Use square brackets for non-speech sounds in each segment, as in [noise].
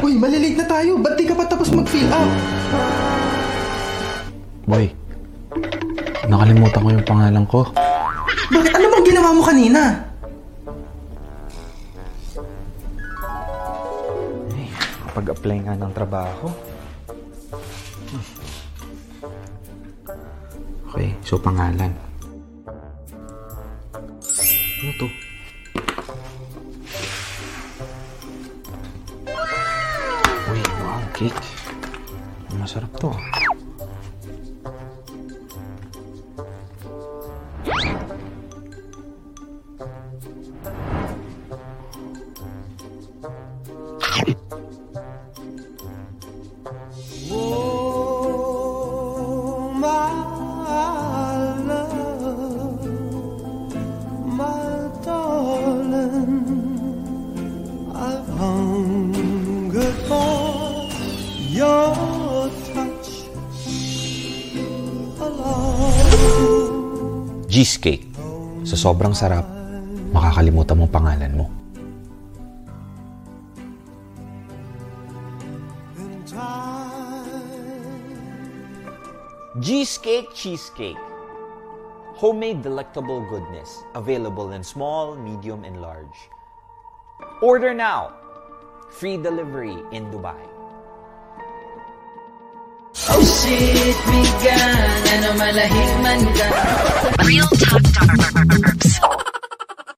Uy, malilate na tayo. Ba't di ka pa tapos mag-fill up? Boy, nakalimutan ko yung pangalan ko. Bakit? Ano bang ginawa mo kanina? Pag-apply nga ng trabaho. Okay, so pangalan. Ano to? Wow, cake. Masarap to. Sobrang sarap, makakalimutan mo ang pangalan mo. Cheesecake Cheesecake. Homemade delectable goodness. Available in small, medium, and large. Order now. Free delivery in Dubai. Shit, migan, ano malahing man ka. Real Talk Darbs.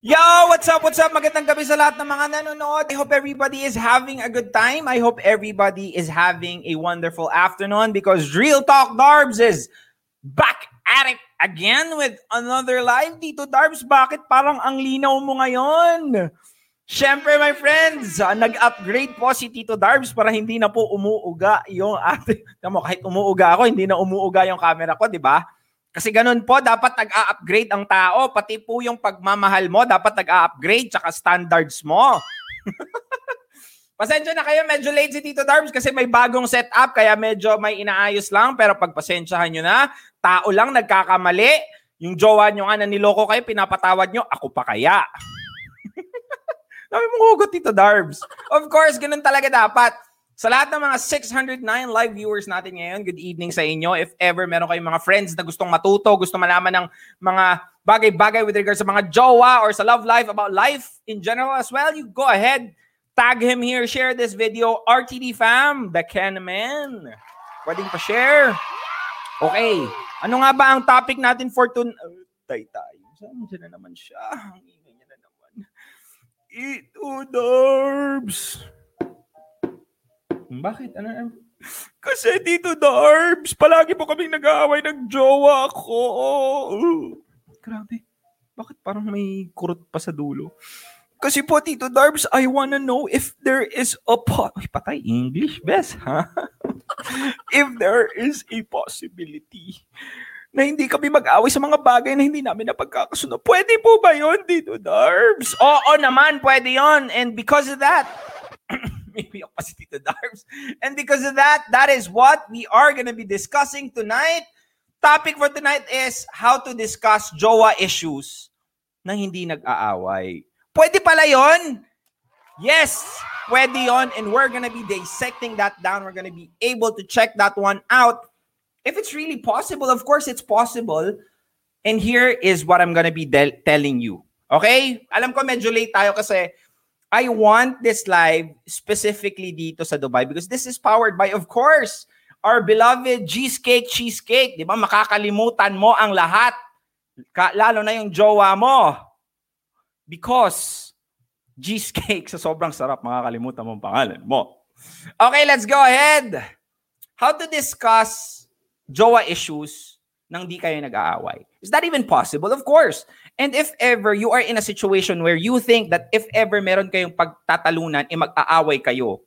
Yo, what's up, what's up? Magandang gabi sa lahat ng mga nanonood. I hope everybody is having a good time. I hope everybody is having a wonderful afternoon because Real Talk Darbs is back at it again with another live. Dito, Darbs, bakit parang ang linaw mo ngayon? Siyempre, my friends, ah, nag-upgrade po si Tito Darbs para hindi na po umuuga yung ating... Tamo, kahit umuuga ako, hindi na umuuga yung camera ko, di ba? Kasi ganun po, dapat nag-a-upgrade ang tao. Pati po yung pagmamahal mo, dapat nag-a-upgrade tsaka standards mo. [laughs] Pasensya na kayo, medyo late si Tito Darbs kasi may bagong setup kaya medyo may inaayos lang. Pero pagpasensyahan nyo na, tao lang nagkakamali. Yung jowa nyo nga na niloko kayo, pinapatawad nyo, ako pa kaya. [laughs] Dami mong hugot, Tito Darbs. Of course, ganun talaga dapat. Sa lahat ng mga 609 live viewers natin ngayon, good evening sa inyo. If ever meron kayong mga friends na gustong matuto, gusto malaman ng mga bagay-bagay with regards sa mga jowa or sa love life, about life in general as well, you go ahead, tag him here, share this video. RTD fam, the Ken Man. Pwedeng pa-share. Okay. Ano nga ba ang topic natin for tonight? tay tayo. Saan na naman siya? Ang ingay na naman. Ito, Darbs. Bakit? Ano? ano? Kasi dito, Darbs, palagi po kaming nag-aaway ng jowa ko. Grabe. Bakit parang may kurot pa sa dulo? Kasi po, Tito Darbs, I wanna know if there is a po... Ay, patay, English, best, ha? [laughs] if there is a possibility na hindi kami mag-away sa mga bagay na hindi namin napagkakasundo. Pwede po ba yun, Tito Darbs? Oo naman, pwede yon And because of that, [clears throat] [laughs] maybe. And because of that, that is what we are gonna be discussing tonight. Topic for tonight is how to discuss jowa issues na hindi nag-aaway. Pwede pala yon? Yes, pwede yon. And we're gonna be dissecting that down. We're gonna be able to check that one out. If it's really possible, of course it's possible. And here is what I'm gonna be del- telling you. Okay? Alam ko medyo late tayo kasi I want this live specifically dito sa Dubai because this is powered by, of course, our beloved Cheesecake Cheesecake. Di ba? Makakalimutan mo ang lahat. Lalo na yung jowa mo. Because cheesecake [laughs] sa sobrang sarap, makakalimutan mo ang pangalan mo. Okay, let's go ahead. How to discuss jowa issues nang di kayo nag-aaway. Is that even possible? Of course. And if ever you are in a situation where you think that if ever meron kayong pagtatalunan, eh mag-aaway kayo,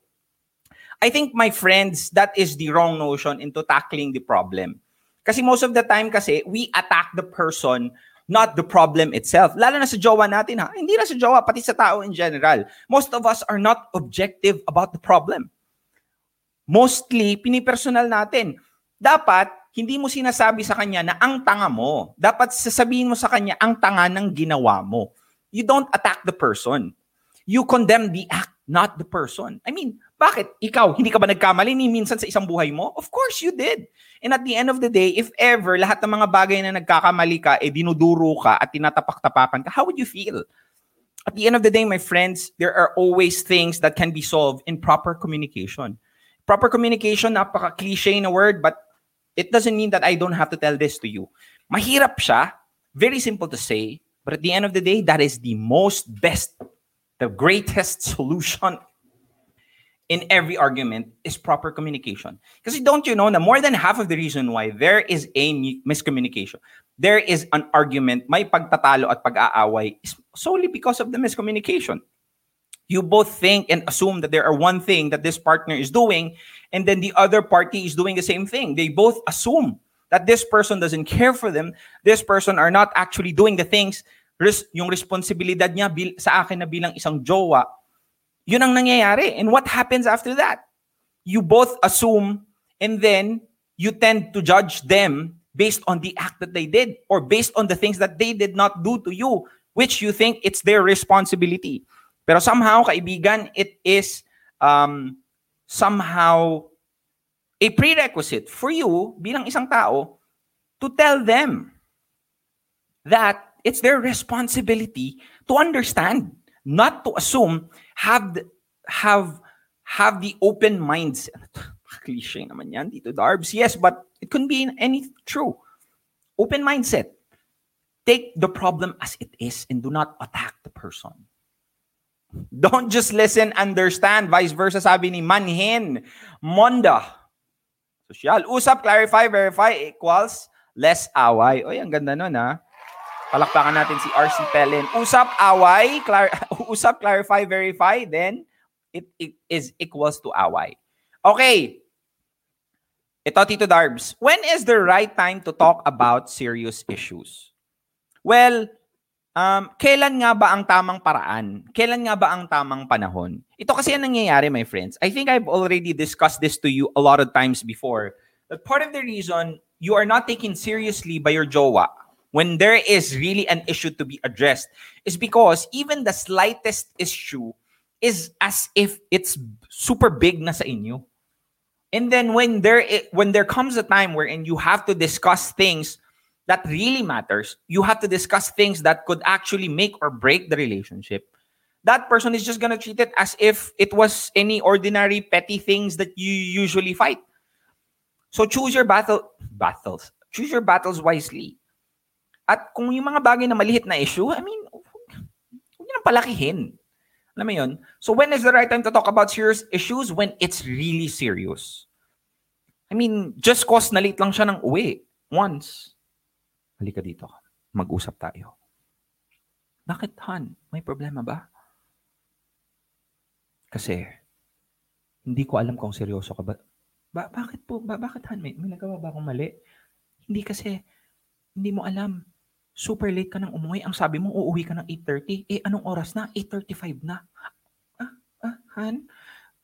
I think, my friends, that is the wrong notion into tackling the problem. Kasi most of the time kasi, we attack the person, not the problem itself. Lalo na sa jowa natin ha. Hindi na sa jowa, pati sa tao in general. Most of us are not objective about the problem. Mostly, pinipersonal natin. Dapat, hindi mo sinasabi sa kanya na ang tanga mo. Dapat sasabihin mo sa kanya ang tanga ng ginawa mo. You don't attack the person. You condemn the act, not the person. I mean, Bakit? Ikaw, hindi ka ba nagkamali ni minsan sa isang buhay mo? Of course you did. And at the end of the day, if ever lahat ng mga bagay na nagkakamali ka, eh dinuduro ka at tinatapak-tapakan ka, how would you feel? At the end of the day, my friends, there are always things that can be solved in proper communication. Proper communication, napaka-cliche na word, but it doesn't mean that I don't have to tell this to you. Mahirap siya, very simple to say, but at the end of the day, that is the most best, the greatest [laughs] solution in every argument is proper communication. Because don't you know that more than half of the reason why there is a miscommunication, there is an argument, may pagtatalo at pag-aaway is solely because of the miscommunication. You both think and assume that there are one thing that this partner is doing, and then the other party is doing the same thing. They both assume that this person doesn't care for them, this person are not actually doing the things, res- yung responsibilidad niya bil- sa akin na bilang isang jowa, yun ang nangyayari. And what happens after that? You both assume and then you tend to judge them based on the act that they did or based on the things that they did not do to you, which you think it's their responsibility. Pero somehow, kaibigan, it is um, somehow a prerequisite for you bilang isang tao to tell them that it's their responsibility to understand, not to assume, have the, have have the open mindset. [laughs] Cliche naman yan, Tito Darbs. Yes, but it couldn't be in any true. Open mindset. Take the problem as it is and do not attack the person. Don't just listen, understand. Vice versa, sabi ni Manhin. Monda. Social. Usap, clarify, verify equals less away. Oy, ang ganda nun ha. Palakpakan natin si RC Pellen. Usap, away, clar- [laughs] usap, clarify, verify, then it, it is equals to away. Okay. Ito, Tito Darbs. When is the right time to talk about serious issues? Well, um, kailan nga ba ang tamang paraan? Kailan nga ba ang tamang panahon? Ito kasi ang nangyayari, my friends. I think I've already discussed this to you a lot of times before. That part of the reason you are not taken seriously by your jowa when there is really an issue to be addressed is because even the slightest issue is as if it's super big na sa inyo. And then when there when there comes a time wherein you have to discuss things that really matters, you have to discuss things that could actually make or break the relationship. That person is just gonna treat it as if it was any ordinary petty things that you usually fight. So choose your battle battles. Choose your battles wisely. At kung yung mga bagay na maliit na issue, I mean, huwag nang palakihin. Alam mo yun? So when is the right time to talk about serious issues? When it's really serious. I mean, just cause na late lang siya ng uwi. Once. Halika dito. Mag-usap tayo. Bakit, Han? May problema ba? Kasi, hindi ko alam kung seryoso ka ba. ba bakit po? Ba bakit, Han? May, may nagawa ba akong mali? Hindi kasi, hindi mo alam. Super late ka nang umuwi. Ang sabi mo, uuwi ka ng 8.30. Eh, anong oras na? 8.35 na. Ah, ah, Han?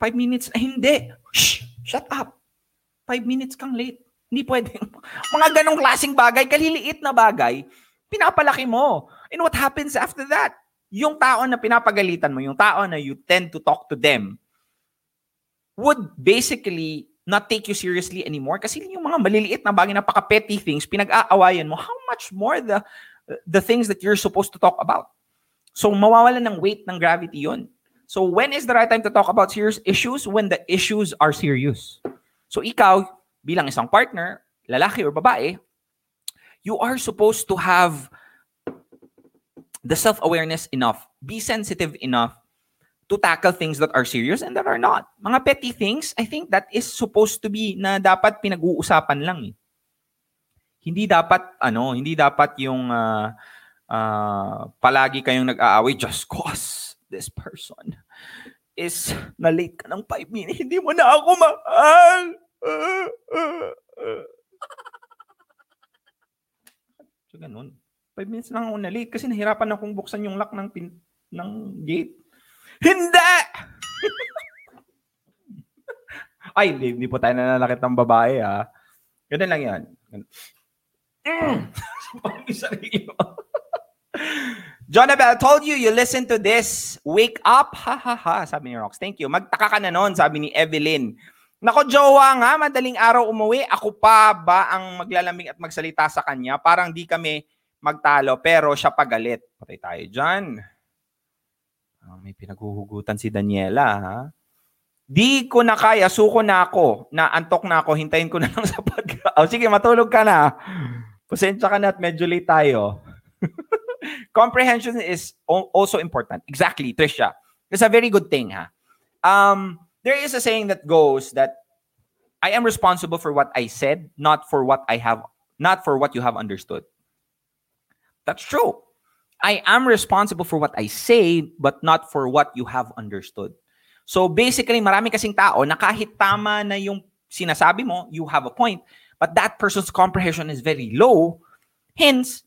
Five minutes? Ah, hindi. Shh! Shut up! Five minutes kang late. Hindi pwede. Mga ganong klaseng bagay, kaliliit na bagay, pinapalaki mo. And what happens after that? Yung tao na pinapagalitan mo, yung tao na you tend to talk to them, would basically not take you seriously anymore kasi yung mga maliliit na bagay, napaka-petty things, pinag-aawayan mo, how much more the the things that you're supposed to talk about. So, mawawala ng weight ng gravity yon. So, when is the right time to talk about serious issues? When the issues are serious. So, ikaw, bilang isang partner, lalaki or babae, you are supposed to have the self-awareness enough, be sensitive enough to tackle things that are serious and that are not. Mga petty things, I think that is supposed to be na dapat pinag-uusapan lang eh. Hindi dapat ano, hindi dapat yung ah, ah, palagi kayong nag-aaway just cause this person is na late ka ng 5 minutes, hindi mo na ako mahal. Ah, ah, ah. So, ganun. 5 minutes lang ako na kasi nahirapan akong buksan yung lock ng pin ng gate. Hindi! [laughs] Ay, hindi, hindi po tayo nananakit ng babae, ha? Ganun lang yan. Mm! [laughs] Sarili mo. Told you you listen to this. Wake up. Ha ha ha, sabi ni Rox. Thank you. Magtaka ka na noon, sabi ni Evelyn. Nako, jowa nga, madaling araw umuwi. Ako pa ba ang maglalamig at magsalita sa kanya? Parang di kami magtalo, pero siya pagalit. Patay tayo dyan. Ah, may pinaghuhugutan si Daniela, ha? Di ko na kaya, suko na ako, na antok na ako, hintayin ko na lang [laughs] sa pag... Oh, sige, matulog ka na. Pasensya ka na at medyo late tayo. [laughs] Comprehension is al- also important. Exactly, Trisha. It's a very good thing, ha? Um, there is a saying that goes that I am responsible for what I said, not for what I have, not for what you have understood. That's true. I am responsible for what I say, but not for what you have understood. So basically, marami kasing tao na kahit tama na yung sinasabi mo, you have a point, but that person's comprehension is very low. Hence,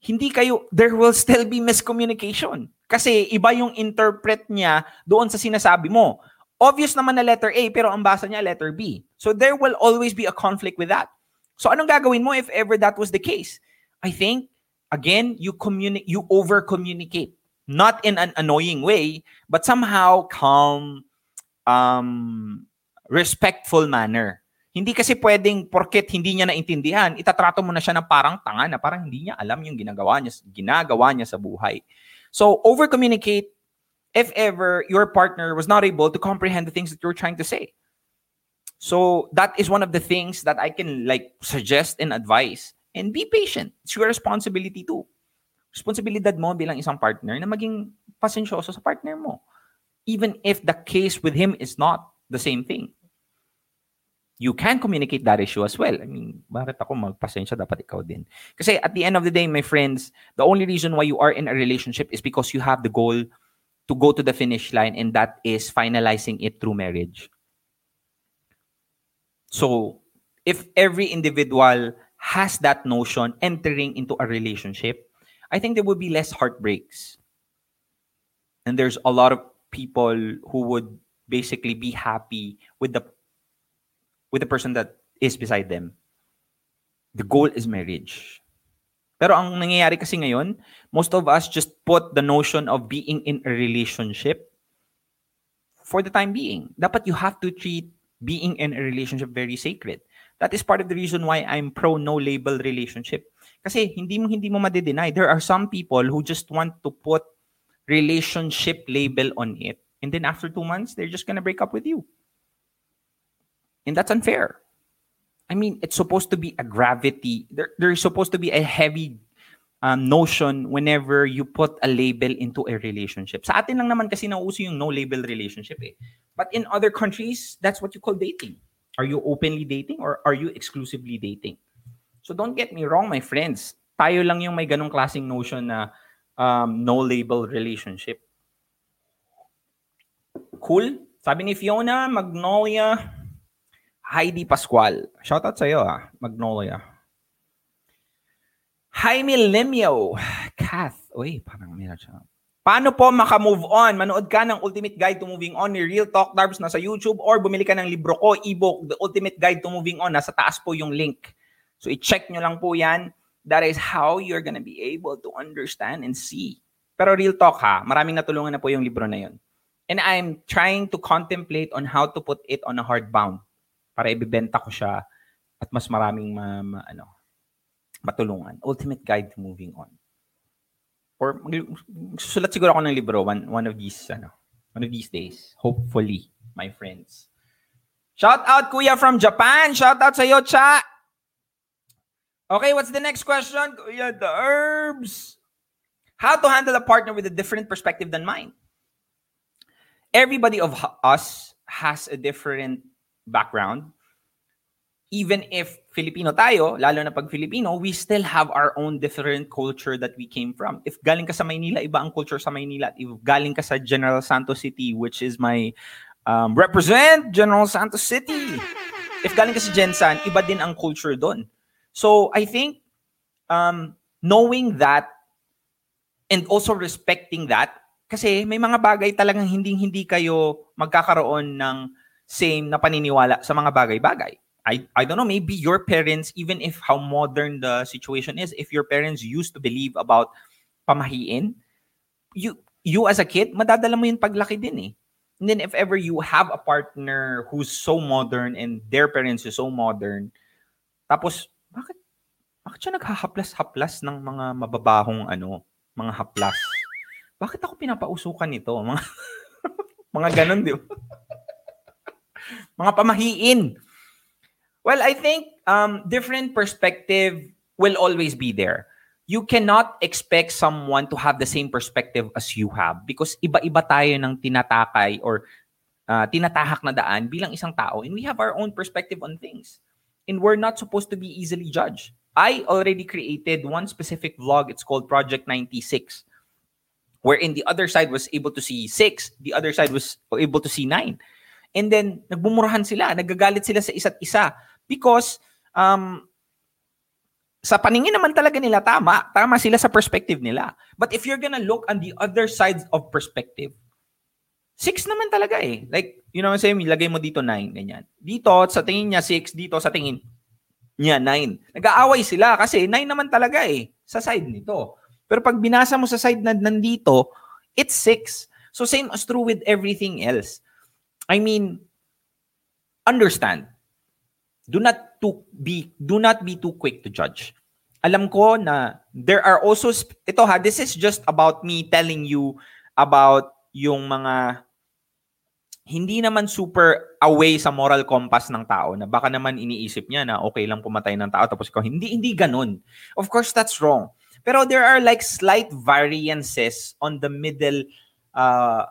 hindi kayo, there will still be miscommunication. Kasi iba yung interpret niya doon sa sinasabi mo. Obvious naman na letter A, pero ang basa niya letter B. So there will always be a conflict with that. So anong gagawin mo if ever that was the case? I think, again, you communi- you over-communicate. Not in an annoying way, but somehow calm, um, respectful manner. Hindi kasi pwedeng porket hindi niya naintindihan, itatrato mo na siya ng parang tanga na parang hindi niya alam yung ginagawa niya, ginagawa niya sa buhay. So, over-communicate if ever your partner was not able to comprehend the things that you're trying to say. So, that is one of the things that I can like suggest and advise. And be patient. It's your responsibility too. Responsibilidad mo bilang isang partner na maging pasensyoso sa partner mo. Even if the case with him is not the same thing. You can communicate that issue as well. I mean, bakit ako magpasensya? Dapat ikaw din. Kasi at the end of the day, my friends, the only reason why you are in a relationship is because you have the goal to go to the finish line and that is finalizing it through marriage. So, if every individual has that notion entering into a relationship, I think there would be less heartbreaks. And there's a lot of people who would basically be happy with the with the person that is beside them. The goal is marriage. Pero ang nangyayari kasi ngayon, most of us just put the notion of being in a relationship for the time being. Dapat you have to treat being in a relationship very sacred. That is part of the reason why I'm pro no label relationship. Kasi hindi mo hindi mo madi-deny. There are some people who just want to put relationship label on it. And then after two months, they're just gonna break up with you. And that's unfair. I mean, it's supposed to be a gravity. There, there's supposed to be a heavy um, notion whenever you put a label into a relationship. Sa atin lang naman kasi nauso yung no label relationship eh. But in other countries, that's what you call dating. Are you openly dating or are you exclusively dating? So don't get me wrong, my friends. Tayo lang yung may ganong klaseng notion na um, no label relationship. Cool? Sabi ni Fiona, Magnolia, Heidi Pascual. Shoutout sa'yo ah, Magnolia. Jaime Lemio. Kath. Uy, parang meron siya. Paano po maka-move on? Manood ka ng Ultimate Guide to Moving On ni Real Talk Darbs na sa YouTube or bumili ka ng libro ko, ebook, The Ultimate Guide to Moving On. Nasa taas po yung link. So i-check nyo lang po yan. That is how you're gonna be able to understand and see. Pero real talk ha, maraming natulungan na po yung libro na yun. And I'm trying to contemplate on how to put it on a hardbound para ibibenta ko siya at mas maraming ma, ma- ano, matulungan. Ultimate Guide to Moving On. Or susulat siguro ako ng libro one, one of these ano, one of these days. Hopefully, my friends. Shout out Kuya from Japan. Shout out sa iyo, Cha. Okay, what's the next question? Kuya the herbs. How to handle a partner with a different perspective than mine? Everybody of us has a different background. Even if Filipino tayo, lalo na pag Filipino, we still have our own different culture that we came from. If galing ka sa Maynila, iba ang culture sa Maynila. If galing ka sa General Santos City, which is my um, represent General Santos City. If galing ka sa Gensan, iba din ang culture doon. So I think um, knowing that and also respecting that, kasi may mga bagay talagang hindi hindi kayo magkakaroon ng same na paniniwala sa mga bagay-bagay. I, I don't know, maybe your parents, even if how modern the situation is, if your parents used to believe about pamahiin, you you as a kid, madadala mo yun paglaki din eh. And then if ever you have a partner who's so modern and their parents is so modern, tapos bakit bakit siya naghahaplas-haplas ng mga mababahong ano, mga haplas? Bakit ako pinapausukan nito? Mga [laughs] mga ganun, di ba? Mga pamahiin. Well, I think um, different perspective will always be there. You cannot expect someone to have the same perspective as you have because iba-iba tayo ng tinatakay or uh, tinatahak na daan bilang isang tao and we have our own perspective on things. And we're not supposed to be easily judged. I already created one specific vlog. It's called Project 96 wherein the other side was able to see 6, the other side was able to see 9. And then, nagbumurahan sila, nagagalit sila sa isa't isa because um, sa paningin naman talaga nila tama, tama sila sa perspective nila. But if you're gonna look on the other side of perspective, 6 naman talaga eh. Like, you know what I'm saying, ilagay mo dito 9, ganyan. Dito, sa tingin niya 6, dito sa tingin niya 9. Nag-aaway sila kasi 9 naman talaga eh, sa side nito. Pero pag binasa mo sa side na nandito, it's 6. So same as true with everything else. I mean, understand. Do not to be do not be too quick to judge. Alam ko na there are also ito ha, this is just about me telling you about yung mga hindi naman super away sa moral compass ng tao na baka naman iniisip niya na okay lang pumatay ng tao tapos ikaw hindi hindi ganun. Of course that's wrong. Pero there are like slight variances on the middle, uh,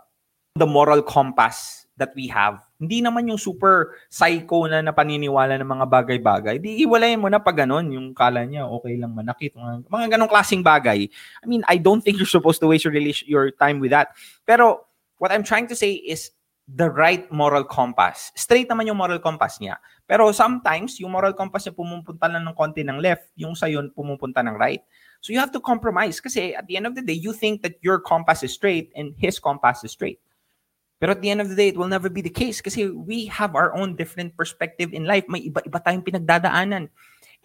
the moral compass that we have. Hindi naman yung super psycho na napaniniwala ng mga bagay-bagay. Di iwalayin mo na pag ganun, yung kala niya, okay lang manakit. Mga, mga ganong klaseng bagay. I mean, I don't think you're supposed to waste your, your time with that. Pero, what I'm trying to say is, the right moral compass. Straight naman yung moral compass niya. Pero sometimes, yung moral compass niya pumupunta lang ng konti ng left, yung sa yun pumupunta ng right. So you have to compromise kasi at the end of the day, you think that your compass is straight and his compass is straight. Pero at the end of the day, it will never be the case kasi we have our own different perspective in life. May iba-iba tayong pinagdadaanan.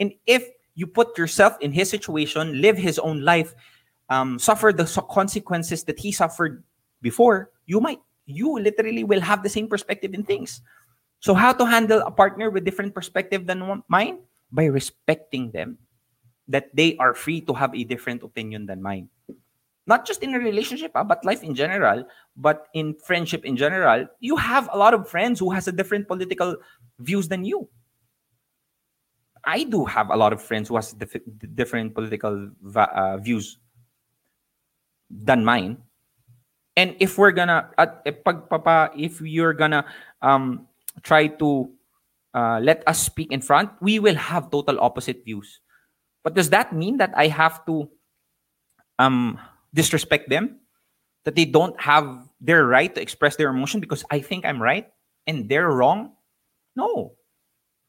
And if you put yourself in his situation, live his own life, um, suffer the consequences that he suffered before, you might you literally will have the same perspective in things. So how to handle a partner with different perspective than mine? By respecting them. That they are free to have a different opinion than mine. Not just in a relationship, ah, but life in general, but in friendship in general, you have a lot of friends who has a different political views than you. I do have a lot of friends who has dif- different political va- uh, views than mine and if we're gonna at if you're gonna um try to uh, let us speak in front we will have total opposite views but does that mean that i have to um disrespect them that they don't have their right to express their emotion because i think i'm right and they're wrong no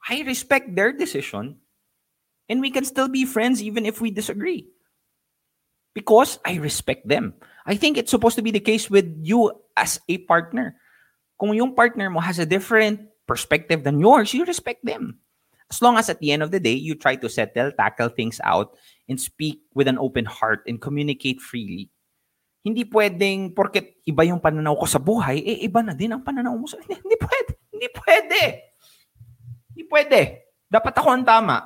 i respect their decision and we can still be friends even if we disagree because I respect them. I think it's supposed to be the case with you as a partner. Kung yung partner mo has a different perspective than yours, you respect them. As long as at the end of the day, you try to settle, tackle things out, and speak with an open heart and communicate freely. Hindi pwedeng, porket iba yung pananaw ko sa buhay, eh iba na din ang pananaw mo sa... Hindi, [laughs] hindi pwede. Hindi pwede. Hindi pwede. Dapat ako ang tama.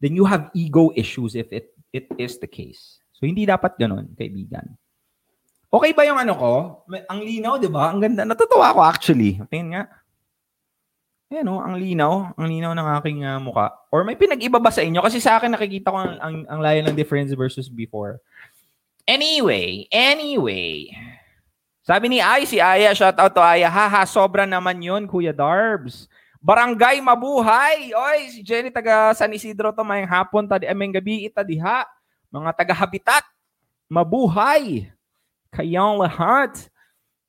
Then you have ego issues if it it is the case. So, hindi dapat ganun, kaibigan. Okay ba yung ano ko? Ang linaw, di ba? Ang ganda. Natutuwa ako actually. Tingnan nga. Ayan o, ang linaw. Ang linaw ng aking uh, muka. Or may pinag-iba ba sa inyo? Kasi sa akin nakikita ko ang, ang, ang layo ng difference versus before. Anyway, anyway. Sabi ni Ay, si Aya, shout out to Aya. Haha, sobra naman yun, Kuya Darbs. Barangay mabuhay. Oy, si Jenny taga San Isidro to mayang hapon tadi aming gabi ita diha. Mga taga Habitat. Mabuhay. Kayong lahat.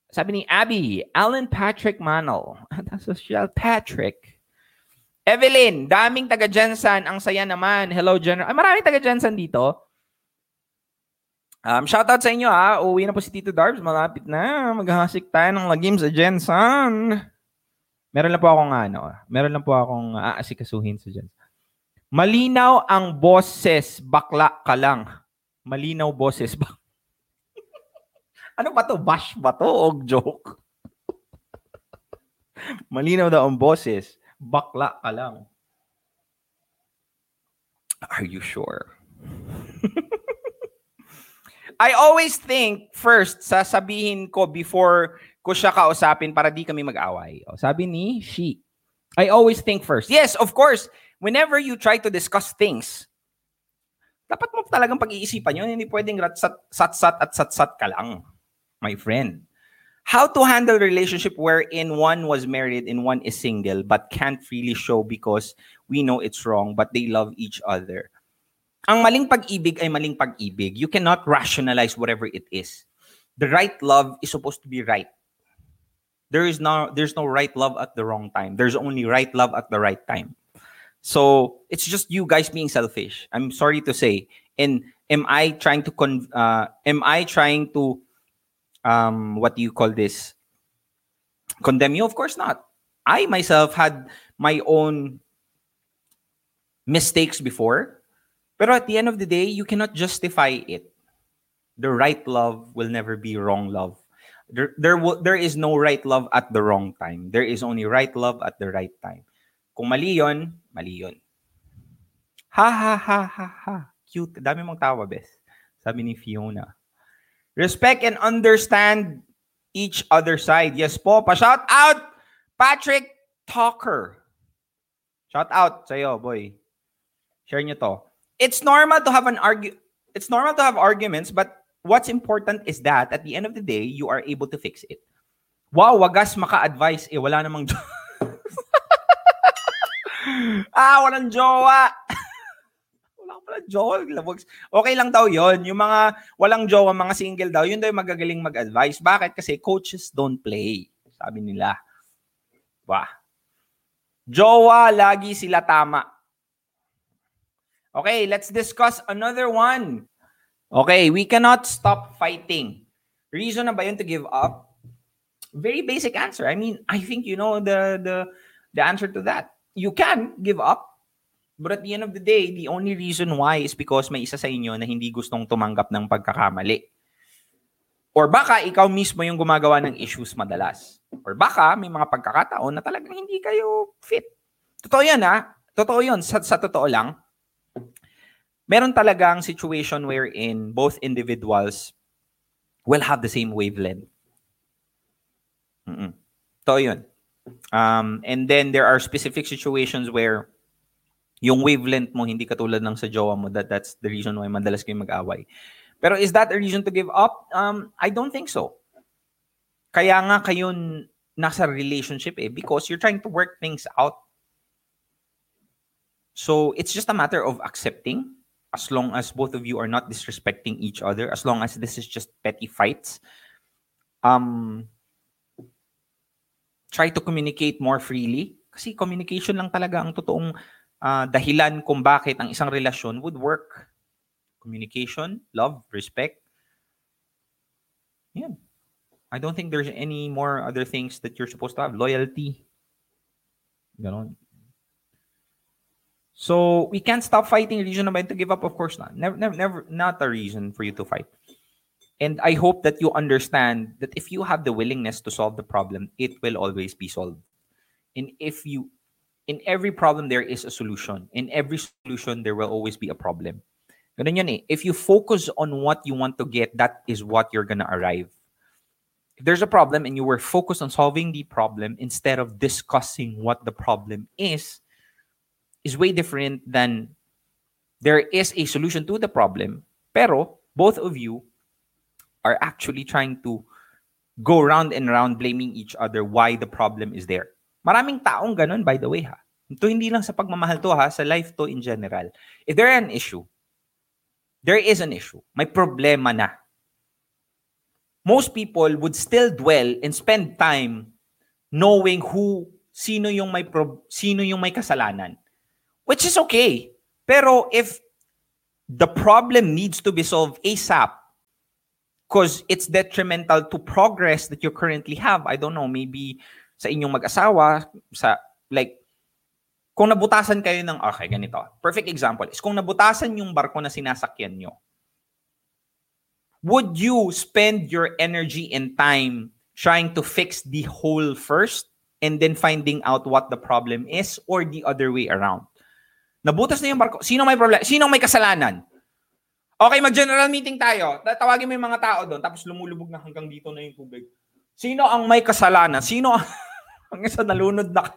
Sabi ni Abby, Alan Patrick Manol. [laughs] Social Patrick. Evelyn, daming taga Jensen. Ang saya naman. Hello, General. Ay, maraming taga Jensen dito. Um, shoutout sa inyo ha. Uwi na po si Tito Darbs. Malapit na. Maghahasik tayo ng lagim sa Jensen. Meron lang po akong ano, meron lang po akong aasikasuhin sa dyan. Malinaw ang boses, bakla ka lang. Malinaw boses. [laughs] Bak- Ano ba to? Bash ba to? O joke? Malinaw daw ang boses. Bakla ka lang. Are you sure? [laughs] I always think first, sasabihin ko before ko siya kausapin para di kami mag-away. O, sabi ni she. I always think first. Yes, of course, whenever you try to discuss things, dapat mo talagang pag-iisipan yun. Hindi pwedeng satsat at satsat ka lang, my friend. How to handle relationship wherein one was married and one is single but can't really show because we know it's wrong but they love each other. Ang maling pag-ibig ay maling pag-ibig. You cannot rationalize whatever it is. The right love is supposed to be right. There is no there's no right love at the wrong time. There's only right love at the right time. So it's just you guys being selfish. I'm sorry to say. And am I trying to con- uh, am I trying to um what do you call this? Condemn you? Of course not. I myself had my own mistakes before. Pero at the end of the day, you cannot justify it. The right love will never be wrong love. There, there, will, there is no right love at the wrong time. There is only right love at the right time. Kung mali yun, mali yun. Ha ha ha ha ha. Cute. Dami mong tawa, bes. Sabi ni Fiona. Respect and understand each other side. Yes po. Pa-shout out, Patrick Talker. Shout out sa'yo, boy. Share nyo to. It's normal to have an argue. It's normal to have arguments, but what's important is that at the end of the day, you are able to fix it. Wow, wagas maka-advise. Eh, wala namang [laughs] ah, walang jowa. [laughs] wala jowa. Labog. Okay lang daw yon Yung mga walang jowa, mga single daw, yun daw yung magagaling mag-advise. Bakit? Kasi coaches don't play. Sabi nila. Wah. Jowa, lagi sila tama. Okay, let's discuss another one. Okay, we cannot stop fighting. Reason na ba yun to give up? Very basic answer. I mean, I think you know the the the answer to that. You can give up, but at the end of the day, the only reason why is because may isa sa inyo na hindi gustong tumanggap ng pagkakamali. Or baka ikaw mismo yung gumagawa ng issues madalas. Or baka may mga pagkakataon na talagang hindi kayo fit. Totoo yan ha. Totoo yun. Sa, sa totoo lang, meron talagang situation wherein both individuals will have the same wavelength. Mm-mm. Totoo yun. Um, and then there are specific situations where yung wavelength mo hindi katulad ng sa jowa mo that that's the reason why madalas kayo mag-away. Pero is that a reason to give up? Um, I don't think so. Kaya nga kayo nasa relationship eh because you're trying to work things out. So it's just a matter of accepting as long as both of you are not disrespecting each other, as long as this is just petty fights. Um try to communicate more freely kasi communication lang talaga ang totoong ah, dahilan kung bakit ang isang relasyon would work. Communication, love, respect. Yeah. I don't think there's any more other things that you're supposed to have. Loyalty. Ganon. So we can't stop fighting. Reason naman to give up? Of course not. Never, never, never, not a reason for you to fight. And I hope that you understand that if you have the willingness to solve the problem, it will always be solved. And if you, in every problem, there is a solution. In every solution, there will always be a problem. Eh. If you focus on what you want to get, that is what you're gonna arrive. If there's a problem and you were focused on solving the problem instead of discussing what the problem is, is way different than there is a solution to the problem, pero both of you are actually trying to go round and round blaming each other why the problem is there. Maraming taong ganun, by the way, ha. Ito hindi lang sa pagmamahal to, ha. Sa life to in general. If there an issue, there is an issue. May problema na. Most people would still dwell and spend time knowing who, sino yung may, prob- sino yung may kasalanan. Which is okay. Pero if the problem needs to be solved ASAP, because it's detrimental to progress that you currently have. I don't know, maybe sa inyong mag-asawa, sa like kung nabutasan kayo ng okay, ganito. Perfect example is kung nabutasan yung barko na sinasakyan nyo. would you spend your energy and time trying to fix the whole first and then finding out what the problem is or the other way around? Nabutas na yung barko. Sino may problem? Sino may kasalanan? Okay, mag-general meeting tayo. Tatawagin mo yung mga tao doon, tapos lumulubog na hanggang dito na yung tubig. Sino ang may kasalanan? Sino ang [laughs] hanggang sa nalunod na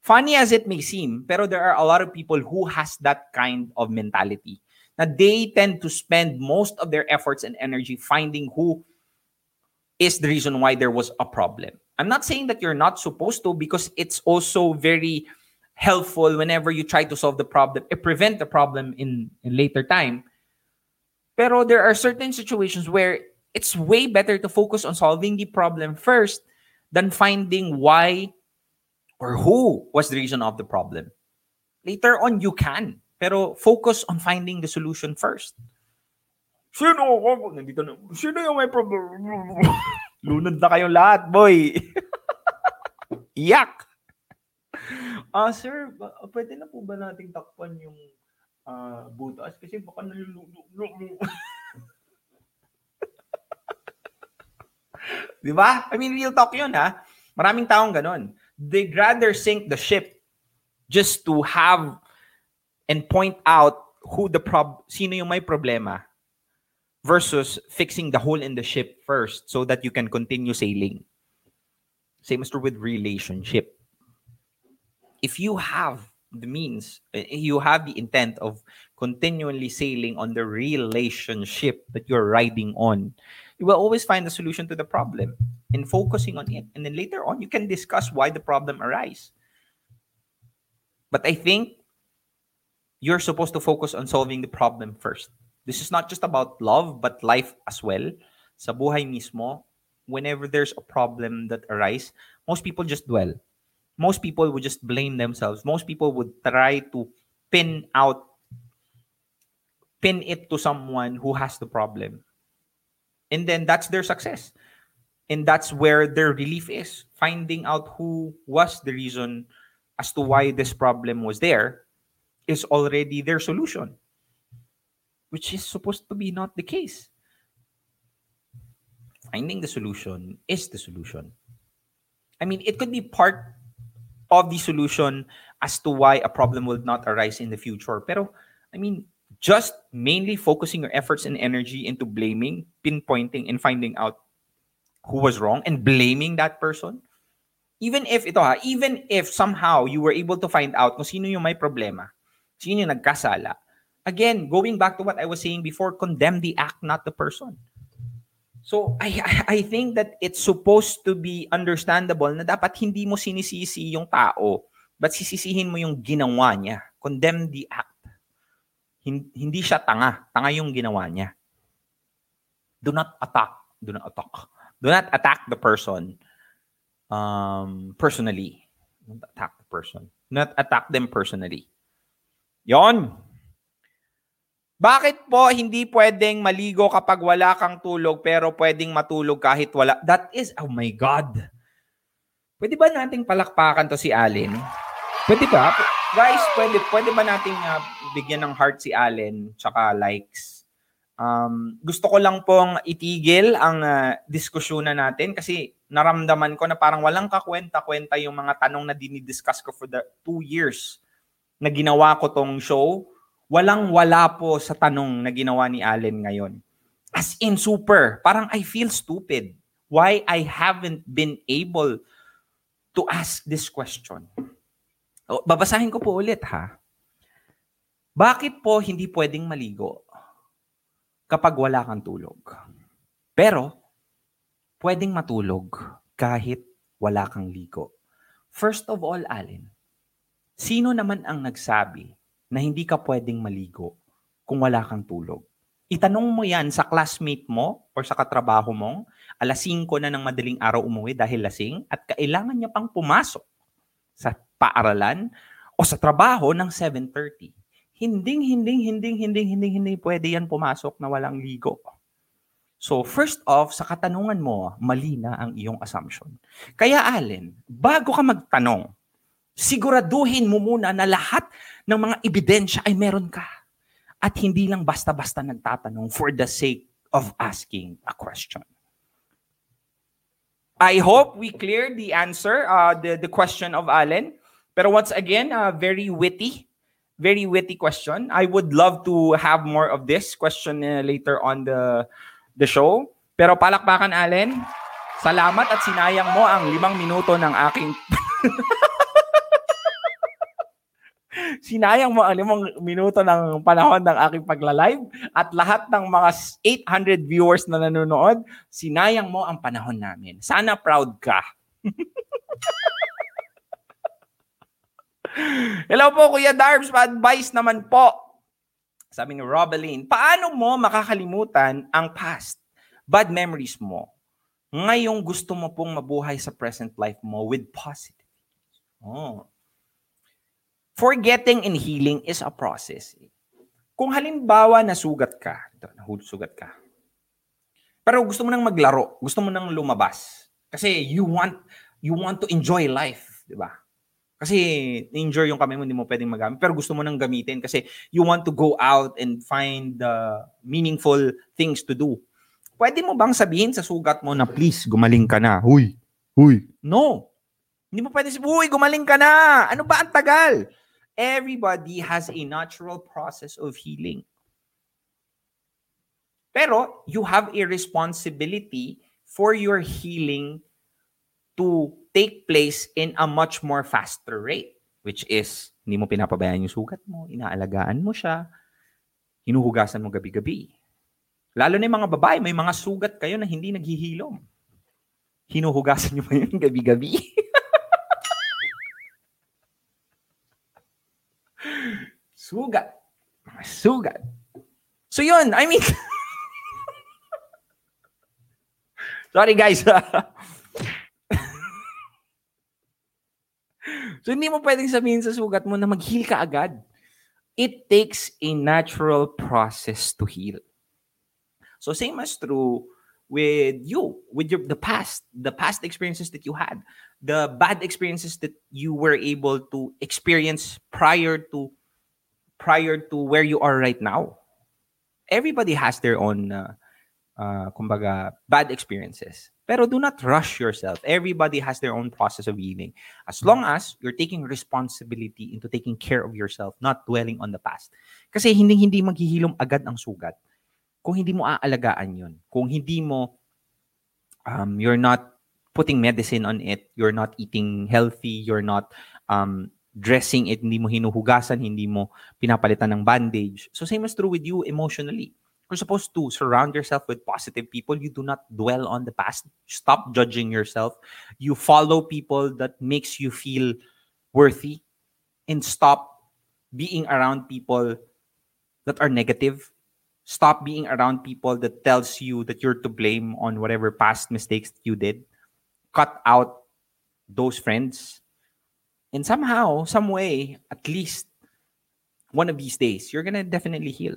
Funny as it may seem, pero there are a lot of people who has that kind of mentality. Na they tend to spend most of their efforts and energy finding who is the reason why there was a problem. I'm not saying that you're not supposed to because it's also very helpful whenever you try to solve the problem, eh, prevent the problem in, in later time. Pero there are certain situations where it's way better to focus on solving the problem first than finding why or who was the reason of the problem. Later on, you can. Pero focus on finding the solution first. Sino ako? Nandito na. Sino yung may problem? [laughs] Lunod na kayong lahat, boy. [laughs] Yak! Ah, sir, ba- pwede na po ba nating takpan yung ah, butas? Kasi baka nalulunod. Di ba? I mean, real talk yun, ha? Maraming taong ganon. They'd rather sink the ship just to have and point out who the prob sino yung may problema versus fixing the hole in the ship first so that you can continue sailing. Same as true with relationship. If you have the means, eh, you have the intent of continually sailing on the relationship that you're riding on, you will always find a solution to the problem and focusing on it. And then later on, you can discuss why the problem arise. But I think you're supposed to focus on solving the problem first. This is not just about love, but life as well. Sa buhay mismo, whenever there's a problem that arise, most people just dwell. Most people would just blame themselves. Most people would try to pin out, pin it to someone who has the problem. And then that's their success. And that's where their relief is. Finding out who was the reason as to why this problem was there is already their solution, which is supposed to be not the case. Finding the solution is the solution. I mean, it could be part of the solution as to why a problem will not arise in the future. Pero, I mean, just mainly focusing your efforts and energy into blaming, pinpointing, and finding out who was wrong and blaming that person. Even if ito ha, even if somehow you were able to find out kung sino yung may problema, sino yung nagkasala, again, going back to what I was saying before, condemn the act, not the person. So I I- think that it's supposed to be understandable na dapat hindi mo sinisisi yung tao, but sisisihin mo yung ginawa niya. Condemn the act. Hin- Hindi siya tanga. Tanga yung ginawa niya. Do not attack. Do not attack. Do not attack the person um, personally. Don't attack the person. Not attack them personally. Yon. Bakit po hindi pwedeng maligo kapag wala kang tulog pero pwedeng matulog kahit wala? That is, oh my God. Pwede ba nating palakpakan to si Allen? Pwede ba? Guys, pwede, pwede ba nating ah, bigyan ng heart si Allen tsaka likes? Um, gusto ko lang pong itigil ang ah, diskusyonan natin kasi naramdaman ko na parang walang kakwenta-kwenta yung mga tanong na dinidiscuss ko for the two years na ginawa ko tong show walang-wala po sa tanong na ginawa ni Allen ngayon. As in super. Parang I feel stupid. Why I haven't been able to ask this question. Babasahin ko po ulit ha. Bakit po hindi pwedeng maligo kapag wala kang tulog? Pero, pwedeng matulog kahit wala kang ligo. First of all, Allen, sino naman ang nagsabi na hindi ka pwedeng maligo kung wala kang tulog. Itanong mo yan sa classmate mo or sa katrabaho mong alas 5 na ng madaling araw umuwi dahil lasing at kailangan niya pang pumasok sa paaralan o sa trabaho ng 7.30. Hinding, hinding, hinding, hinding, hinding, hindi pwede yan pumasok na walang ligo. So first off, sa katanungan mo, mali na ang iyong assumption. Kaya Allen, bago ka magtanong, siguraduhin mo muna na lahat ng mga ebidensya ay meron ka. At hindi lang basta-basta nagtatanong for the sake of asking a question. I hope we cleared the answer, uh, the, the question of Allen. Pero once again, uh, very witty, very witty question. I would love to have more of this question uh, later on the the show. Pero palakpakan, Allen. Salamat at sinayang mo ang limang minuto ng aking... [laughs] sinayang mo ang limang minuto ng panahon ng aking pagla-live at lahat ng mga 800 viewers na nanonood, sinayang mo ang panahon namin. Sana proud ka. [laughs] Hello po, Kuya Darbs. Pa-advice naman po. Sabi ni Robeline, paano mo makakalimutan ang past, bad memories mo? Ngayong gusto mo pong mabuhay sa present life mo with positive. Oh. Forgetting and healing is a process. Kung halimbawa nasugat ka, nahulsugat ka, pero gusto mo nang maglaro, gusto mo nang lumabas, kasi you want you want to enjoy life, di ba? Kasi injure yung kamay mo, hindi mo pwedeng magamit. Pero gusto mo nang gamitin kasi you want to go out and find uh, meaningful things to do. Pwede mo bang sabihin sa sugat mo na please, gumaling ka na. Huy, huy. No. Hindi mo pwede sabihin, huy, gumaling ka na. Ano ba ang tagal? Everybody has a natural process of healing. Pero you have a responsibility for your healing to take place in a much more faster rate, which is hindi mo pinapabayaan yung sugat mo, inaalagaan mo siya, hinuhugasan mo gabi-gabi. Lalo na yung mga babae, may mga sugat kayo na hindi naghihilom. Hinuhugasan nyo ba yun gabi-gabi? [laughs] sugat. Sugat. So yun, I mean, [laughs] sorry guys. Ah. [laughs] So hindi mo pwedeng sabihin sa sugat mo na mag-heal ka agad. It takes a natural process to heal. So same as true with you, with your the past, the past experiences that you had, the bad experiences that you were able to experience prior to prior to where you are right now. Everybody has their own uh, uh, kumbaga, bad experiences. Pero do not rush yourself. Everybody has their own process of healing. As long as you're taking responsibility into taking care of yourself, not dwelling on the past. Kasi hindi hindi maghihilom agad ang sugat kung hindi mo aalagaan yun. Kung hindi mo, um, you're not putting medicine on it, you're not eating healthy, you're not um, dressing it, hindi mo hinuhugasan, hindi mo pinapalitan ng bandage. So same is true with you emotionally. You're supposed to surround yourself with positive people. You do not dwell on the past. Stop judging yourself. You follow people that makes you feel worthy and stop being around people that are negative. Stop being around people that tells you that you're to blame on whatever past mistakes you did. Cut out those friends. And somehow, some way, at least one of these days, you're gonna definitely heal.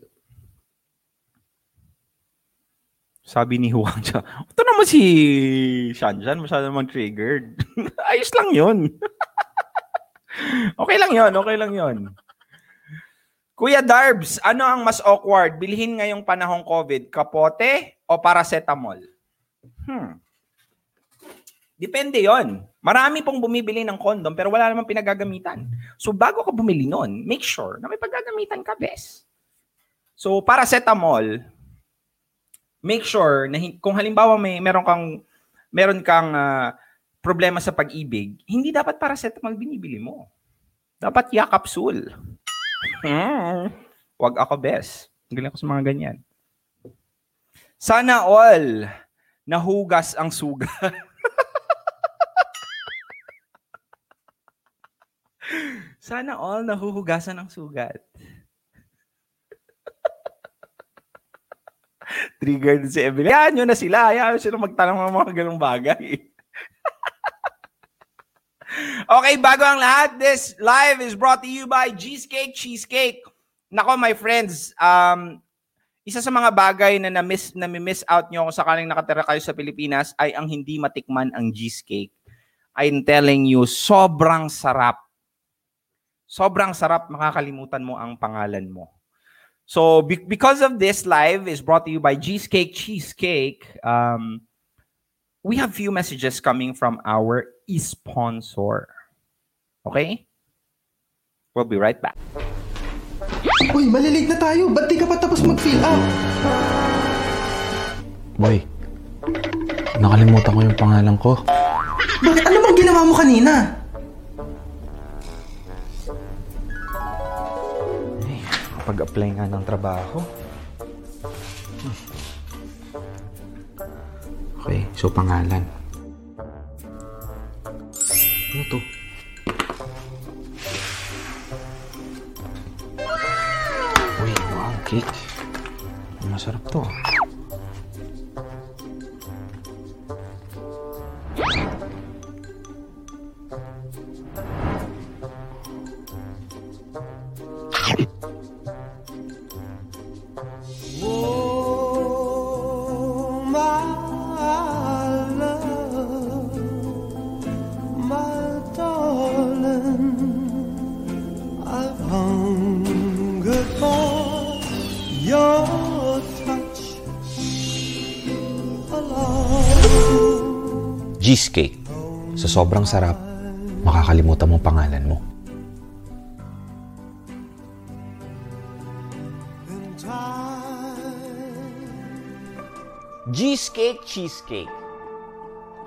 Sabi ni Huang [laughs] siya, ito naman si Shanshan, masyado naman triggered. [laughs] Ayos lang yun. [laughs] okay lang yun, okay lang yun. Kuya Darbs, ano ang mas awkward? Bilhin ngayong panahong COVID, kapote o paracetamol? Hmm. Depende yon. Marami pong bumibili ng condom pero wala namang pinagagamitan. So bago ka bumili nun, make sure na may paggagamitan ka, bes. So paracetamol, make sure na kung halimbawa may meron kang meron kang ah, problema sa pag-ibig, hindi dapat paracetamol binibili mo. Dapat yakapsul. Hmm. Wag ako bes. Galing ako sa mga ganyan. Sana all nahugas ang sugat. [laughs] Sana all nahuhugasan ang sugat. [laughs] Triggered si Evelyn. Hayaan nyo na sila. Hayaan sila magtanong ng mga ganong bagay. [laughs] okay, bago ang lahat, this live is brought to you by Cheesecake Cheesecake. Nako, my friends, um, isa sa mga bagay na na-miss, na miss out nyo kung sakaling nakatira kayo sa Pilipinas ay ang hindi matikman ang cheesecake. I'm telling you, sobrang sarap. Sobrang sarap, makakalimutan mo ang pangalan mo. So be- because of this live is brought to you by Cheesecake Cheesecake. Um, we have few messages coming from our sponsor. Okay? We'll be right back. Uy, malilate na tayo. Ba't di ka pa tapos mag-fill up? Boy, nakalimutan ko yung pangalan ko. Bakit ano bang ginawa mo kanina? Pag-apply nga ng trabaho. Okay, so pangalan. Ano to? Uy, wow, cake. Masarap to. ah. For your touch alone. Cheesecake. Sa sobrang sarap, makakalimutan mo ang pangalan mo. Cheesecake Cheesecake.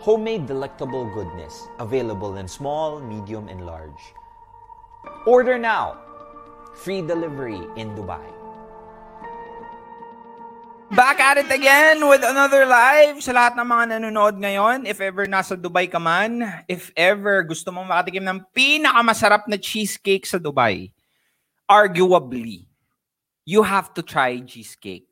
Homemade delectable goodness. Available in small, medium, and large. Order now. Free delivery in Dubai. Back at it again with another live sa lahat ng mga nanonood ngayon. If ever nasa Dubai ka man, if ever gusto mong makatikim ng pinakamasarap na cheesecake sa Dubai, arguably, you have to try cheesecake,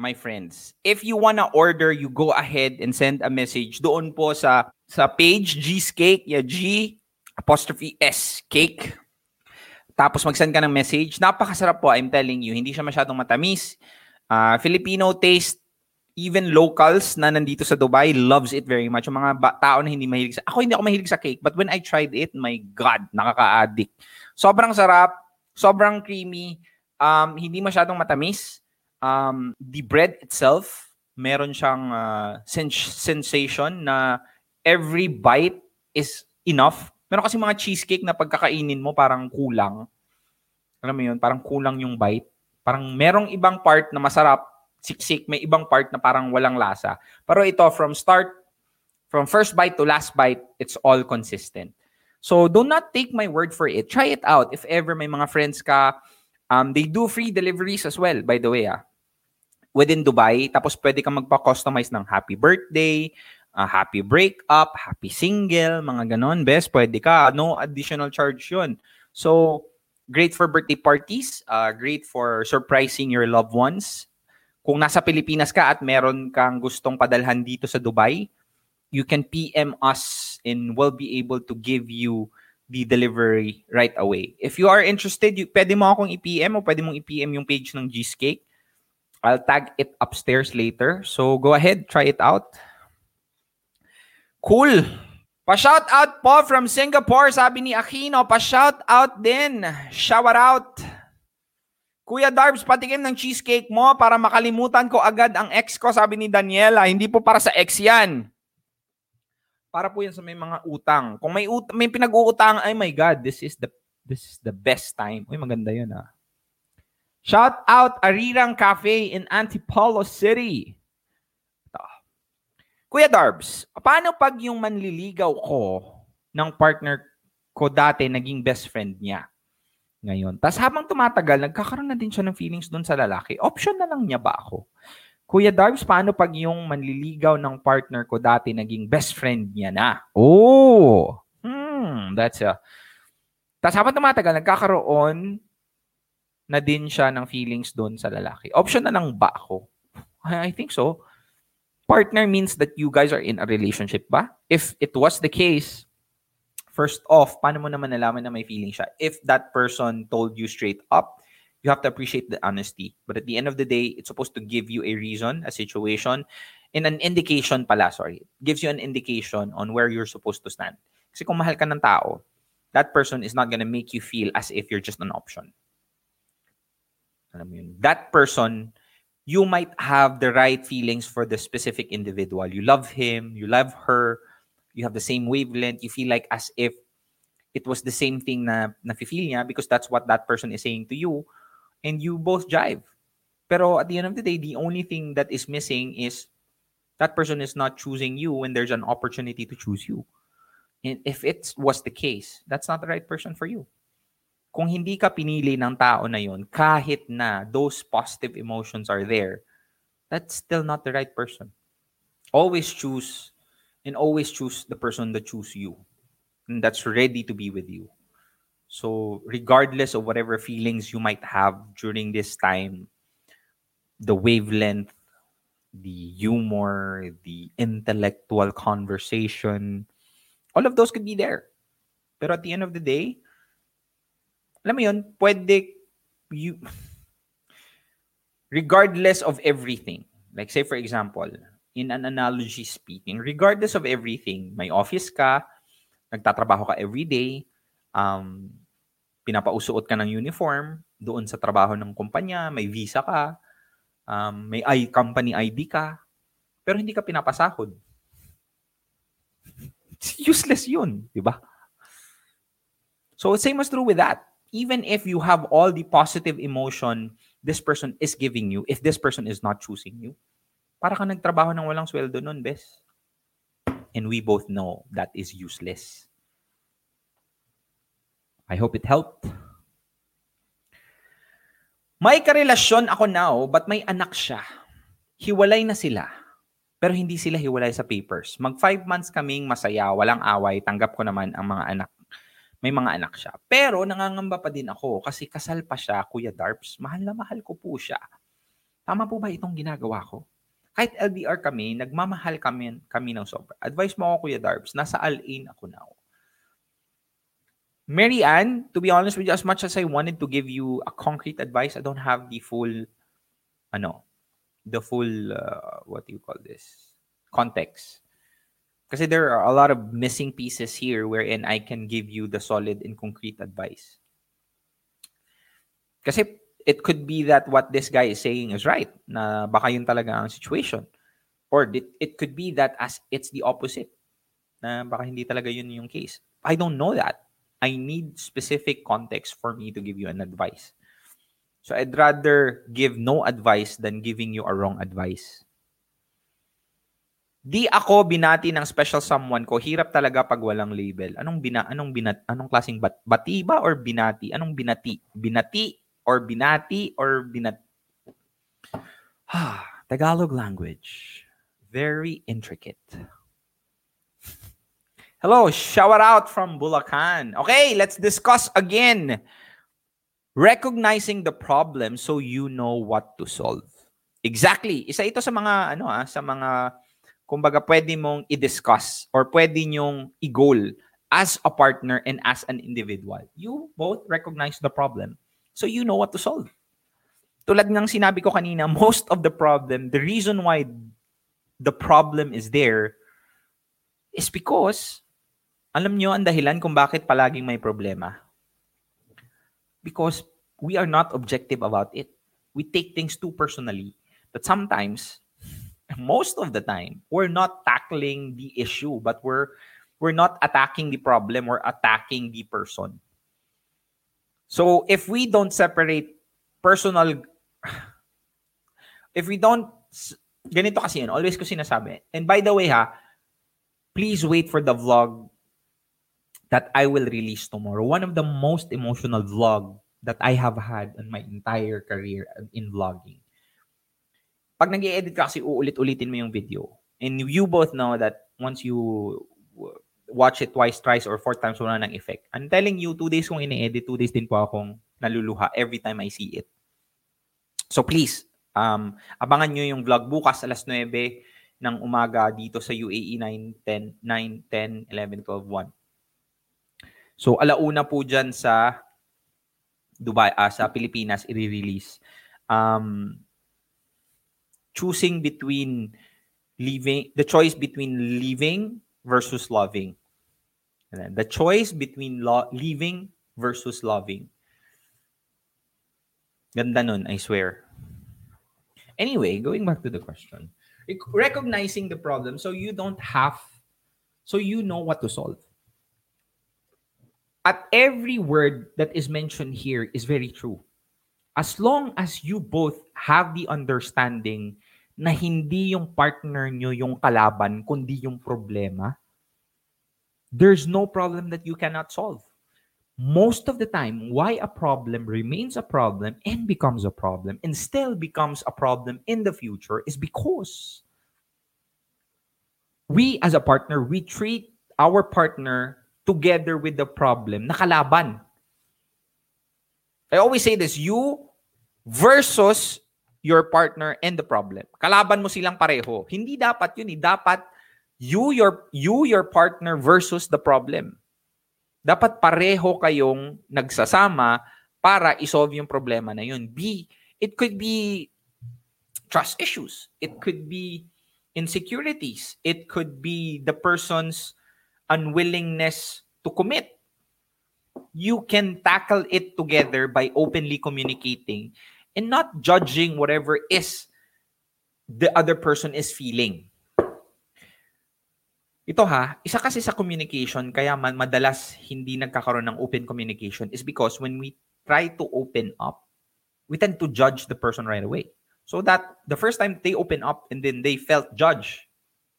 my friends. If you wanna order, you go ahead and send a message doon po sa sa page Cheesecake, yeah, G apostrophe S cake. Tapos mag-send ka ng message. Napakasarap po, I'm telling you. Hindi siya masyadong matamis. Ah, Filipino taste, even locals na nandito sa Dubai loves it very much. Yung mga ba- tao na hindi mahilig sa... Ako hindi ako mahilig sa cake, but when I tried it, my God, nakaka-addict. Sobrang sarap, sobrang creamy, um, hindi masyadong matamis. Um, the bread itself, meron siyang ah, sens- sensation na every bite is enough. Meron kasi mga cheesecake na pagkakainin mo parang kulang. Alam mo yun, parang kulang yung bite. Parang merong ibang part na masarap, siksik, may ibang part na parang walang lasa. Pero ito, from start, from first bite to last bite, it's all consistent. So do not take my word for it. Try it out. If ever may mga friends ka, um, they do free deliveries as well, by the way. Ah. Within Dubai, tapos pwede kang magpa-customize ng happy birthday, ah, happy breakup, happy single, mga ganon. Best, pwede ka. No additional charge yun. So, great for birthday parties, uh, great for surprising your loved ones. Kung nasa Pilipinas ka at meron kang gustong padalhan dito sa Dubai, you can PM us and we'll be able to give you the delivery right away. If you are interested, you, pwede mo akong i-PM o pwede mong i-PM yung page ng Cheesecake. I'll tag it upstairs later. So go ahead, try it out. Cool. Pa-shout out po from Singapore, sabi ni Aquino. Pa-shout out din. Shout out. Kuya Darbs, patikim ng cheesecake mo para makalimutan ko agad ang ex ko, sabi ni Daniela. Hindi po para sa ex yan. Para po yan sa may mga utang. Kung may ut- may pinag-uutang, ay my God, this is the this is the best time. Uy, maganda yun ah. Shout out Arirang Cafe in Antipolo City. Kuya Darbs, paano pag yung manliligaw ko ng partner ko dati naging best friend niya ngayon? Tapos habang tumatagal, nagkakaroon na din siya ng feelings doon sa lalaki. Option na lang niya ba ako? Kuya Darbs, paano pag yung manliligaw ng partner ko dati naging best friend niya na? Oh! Hmm, that's a... Tapos habang tumatagal, nagkakaroon na din siya ng feelings doon sa lalaki. Option na lang ba ako? I think so. Partner means that you guys are in a relationship ba? If it was the case, first off, paano mo naman nalaman na may feeling siya? If that person told you straight up, you have to appreciate the honesty. But at the end of the day, it's supposed to give you a reason, a situation, and an indication pala, sorry. It gives you an indication on where you're supposed to stand. Kasi kung mahal ka ng tao, that person is not gonna make you feel as if you're just an option. Alam mo yun. That person, you might have the right feelings for the specific individual. You love him, you love her, you have the same wavelength, you feel like as if it was the same thing na nafe-feel niya because that's what that person is saying to you and you both jive. Pero at the end of the day, the only thing that is missing is that person is not choosing you when there's an opportunity to choose you. And if it was the case, that's not the right person for you. Kung hindi ka pinili ng tao na yon, kahit na those positive emotions are there, that's still not the right person. Always choose and always choose the person that choose you and that's ready to be with you. So, regardless of whatever feelings you might have during this time, the wavelength, the humor, the intellectual conversation, all of those could be there. Pero at the end of the day, alam mo yun, pwede you, regardless of everything, like say for example, in an analogy speaking, regardless of everything, may office ka, nagtatrabaho ka everyday, um, pinapausuot ka ng uniform doon sa trabaho ng kumpanya, may visa ka, um, may I, company ID ka, pero hindi ka pinapasahod. It's [laughs] useless yun, di ba? So same as true with that. Even if you have all the positive emotion this person is giving you, if this person is not choosing you, para ka nagtrabaho ng walang sweldo nun, bes. And we both know that is useless. I hope it helped. May karelasyon ako now, but may anak siya. Hiwalay na sila. Pero hindi sila hiwalay sa papers. Mag five months kaming masaya, walang away, tanggap ko naman ang mga anak. May mga anak siya. Pero nangangamba pa din ako kasi kasal pa siya, Kuya Darps. Mahal na mahal ko po siya. Tama po ba itong ginagawa ko? Kahit LDR kami, nagmamahal kami, kami ng sobra. Advice mo ako, Kuya Darbs, nasa Al-Ain ako now. Mary Ann, to be honest with you, as much as I wanted to give you a concrete advice, I don't have the full, ano, the full, uh, what do you call this, context. Kasi there are a lot of missing pieces here wherein I can give you the solid and concrete advice. Kasi it could be that what this guy is saying is right, na baka yun talaga ang situation. Or it, it could be that as it's the opposite, na baka hindi talaga yun yung case. I don't know that. I need specific context for me to give you an advice. So I'd rather give no advice than giving you a wrong advice. Di ako binati ng special someone ko. Hirap talaga pag walang label. Anong bina anong binat anong klaseng bat, bati ba or binati? Anong binati? Binati or binati or binat Ah, Tagalog language. Very intricate. Hello, shout out from Bulacan. Okay, let's discuss again. Recognizing the problem so you know what to solve. Exactly. Isa ito sa mga ano ah, sa mga kumbaga pwede mong i-discuss or pwede nyong i-goal as a partner and as an individual. You both recognize the problem so you know what to solve. Tulad ng sinabi ko kanina, most of the problem, the reason why the problem is there is because alam nyo ang dahilan kung bakit palaging may problema? Because we are not objective about it. We take things too personally. But sometimes, most of the time, we're not tackling the issue, but we're we're not attacking the problem, we're attacking the person. So if we don't separate personal [sighs] if we don't ganito kasi yun, always ko sinasabi. And by the way ha, please wait for the vlog that I will release tomorrow. One of the most emotional vlog that I have had in my entire career in vlogging. Pag nag edit ka kasi uulit-ulitin mo yung video. And you both know that once you watch it twice, thrice, or four times, wala ng effect. I'm telling you, two days kong ini-edit, two days din po akong naluluha every time I see it. So please, um, abangan nyo yung vlog bukas alas 9 ng umaga dito sa UAE 9, 10, 9, 10, 11, 12, 1. So alauna po dyan sa Dubai, uh, sa Pilipinas, i-release. Um, choosing between leaving, the choice between leaving versus loving. The choice between lo- leaving versus loving. Ganda nun, I swear. Anyway, going back to the question. Recognizing the problem so you don't have, so you know what to solve. At every word that is mentioned here is very true. As long as you both have the understanding na hindi yung partner nyo yung kalaban, kundi yung problema, there's no problem that you cannot solve. Most of the time, why a problem remains a problem and becomes a problem and still becomes a problem in the future is because we as a partner, we treat our partner together with the problem na kalaban. I always say this, you versus your partner and the problem. Kalaban mo silang pareho. Hindi dapat yun eh. Dapat you your you your partner versus the problem. Dapat pareho kayong nagsasama para isolve yung problema na yun. B, it could be trust issues. It could be insecurities. It could be the person's unwillingness to commit. You can tackle it together by openly communicating and not judging whatever is the other person is feeling. Ito ha, isa kasi sa communication kaya man madalas hindi nagkakaroon ng open communication is because when we try to open up, we tend to judge the person right away. So that the first time they open up and then they felt judged,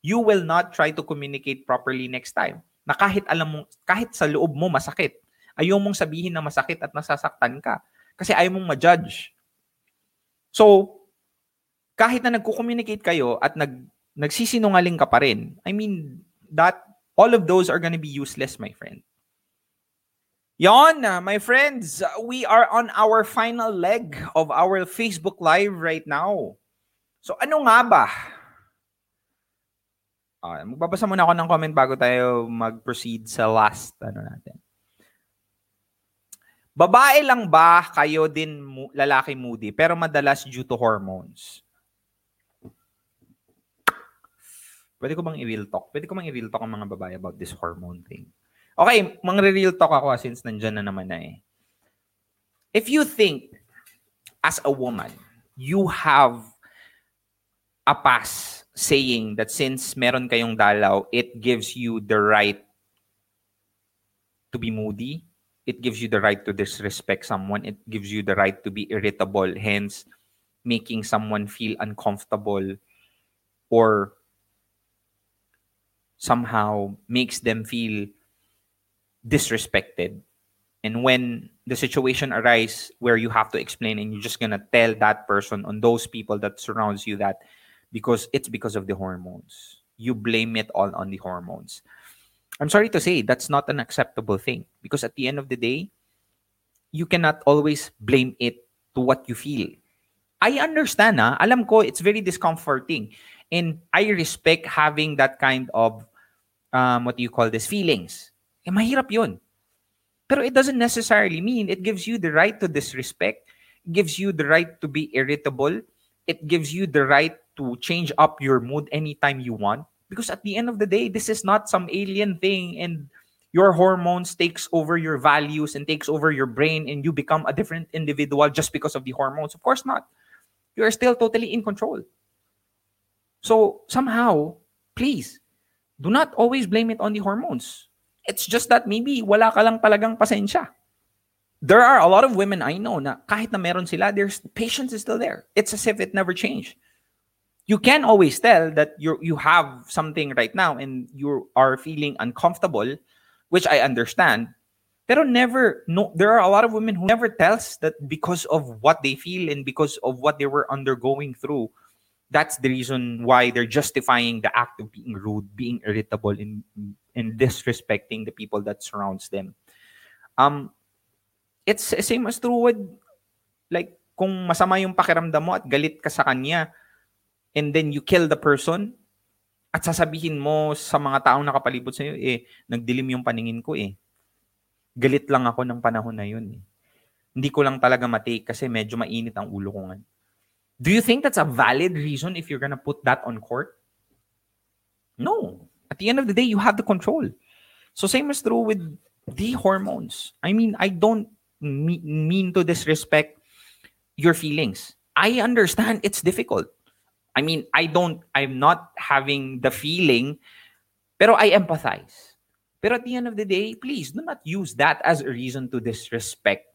you will not try to communicate properly next time. Na kahit alam mo, kahit sa loob mo masakit, ayaw mong sabihin na masakit at nasasaktan ka. Kasi ayaw mong ma-judge. So, kahit na nagko-communicate kayo at nag nagsisinungaling ka pa rin, I mean, that all of those are gonna be useless, my friend. Yon, uh, my friends, uh, we are on our final leg of our Facebook Live right now. So ano nga ba? Ah, magbabasa muna ako ng comment bago tayo mag-proceed sa last ano natin. Babae lang ba kayo din lalaki moody pero madalas due to hormones? Pwede ko bang i-real talk? Pwede ko bang i-real talk ang mga babae about this hormone thing? Okay, mang-real talk ako ah, since nandyan na naman na eh. If you think as a woman, you have a pass saying that since meron kayong dalaw, it gives you the right to be moody. It gives you the right to disrespect someone. It gives you the right to be irritable, hence making someone feel uncomfortable or somehow makes them feel disrespected. And when the situation arises where you have to explain and you're just gonna tell that person on those people that surrounds you that because it's because of the hormones. You blame it all on the hormones. I'm sorry to say that's not an acceptable thing because at the end of the day, you cannot always blame it to what you feel. I understand, ah. alam ko it's very discomforting and I respect having that kind of um, what do you call this feelings. Eh, mahirap yun. Pero it doesn't necessarily mean it gives you the right to disrespect, gives you the right to be irritable, it gives you the right to change up your mood anytime you want. Because at the end of the day, this is not some alien thing and your hormones takes over your values and takes over your brain and you become a different individual just because of the hormones. Of course not. You are still totally in control. So somehow, please, do not always blame it on the hormones. It's just that maybe wala ka lang pasensya. There are a lot of women I know na kahit na meron sila, their patience is still there. It's as if it never changed. You can always tell that you you have something right now and you are feeling uncomfortable, which I understand. Pero never no there are a lot of women who never tells that because of what they feel and because of what they were undergoing through that's the reason why they're justifying the act of being rude, being irritable, and, and disrespecting the people that surrounds them. Um, it's the same as true with like kung masama yung pakiramdam mo at galit ka sa kanya and then you kill the person at sasabihin mo sa mga taong nakapalibot sa iyo eh nagdilim yung paningin ko eh galit lang ako ng panahon na yun eh. hindi ko lang talaga matake kasi medyo mainit ang ulo ko nga do you think that's a valid reason if you're gonna put that on court? No. At the end of the day, you have the control. So same is true with the hormones. I mean, I don't mean to disrespect your feelings. I understand it's difficult. I mean, I don't, I'm not having the feeling, pero I empathize. Pero at the end of the day, please do not use that as a reason to disrespect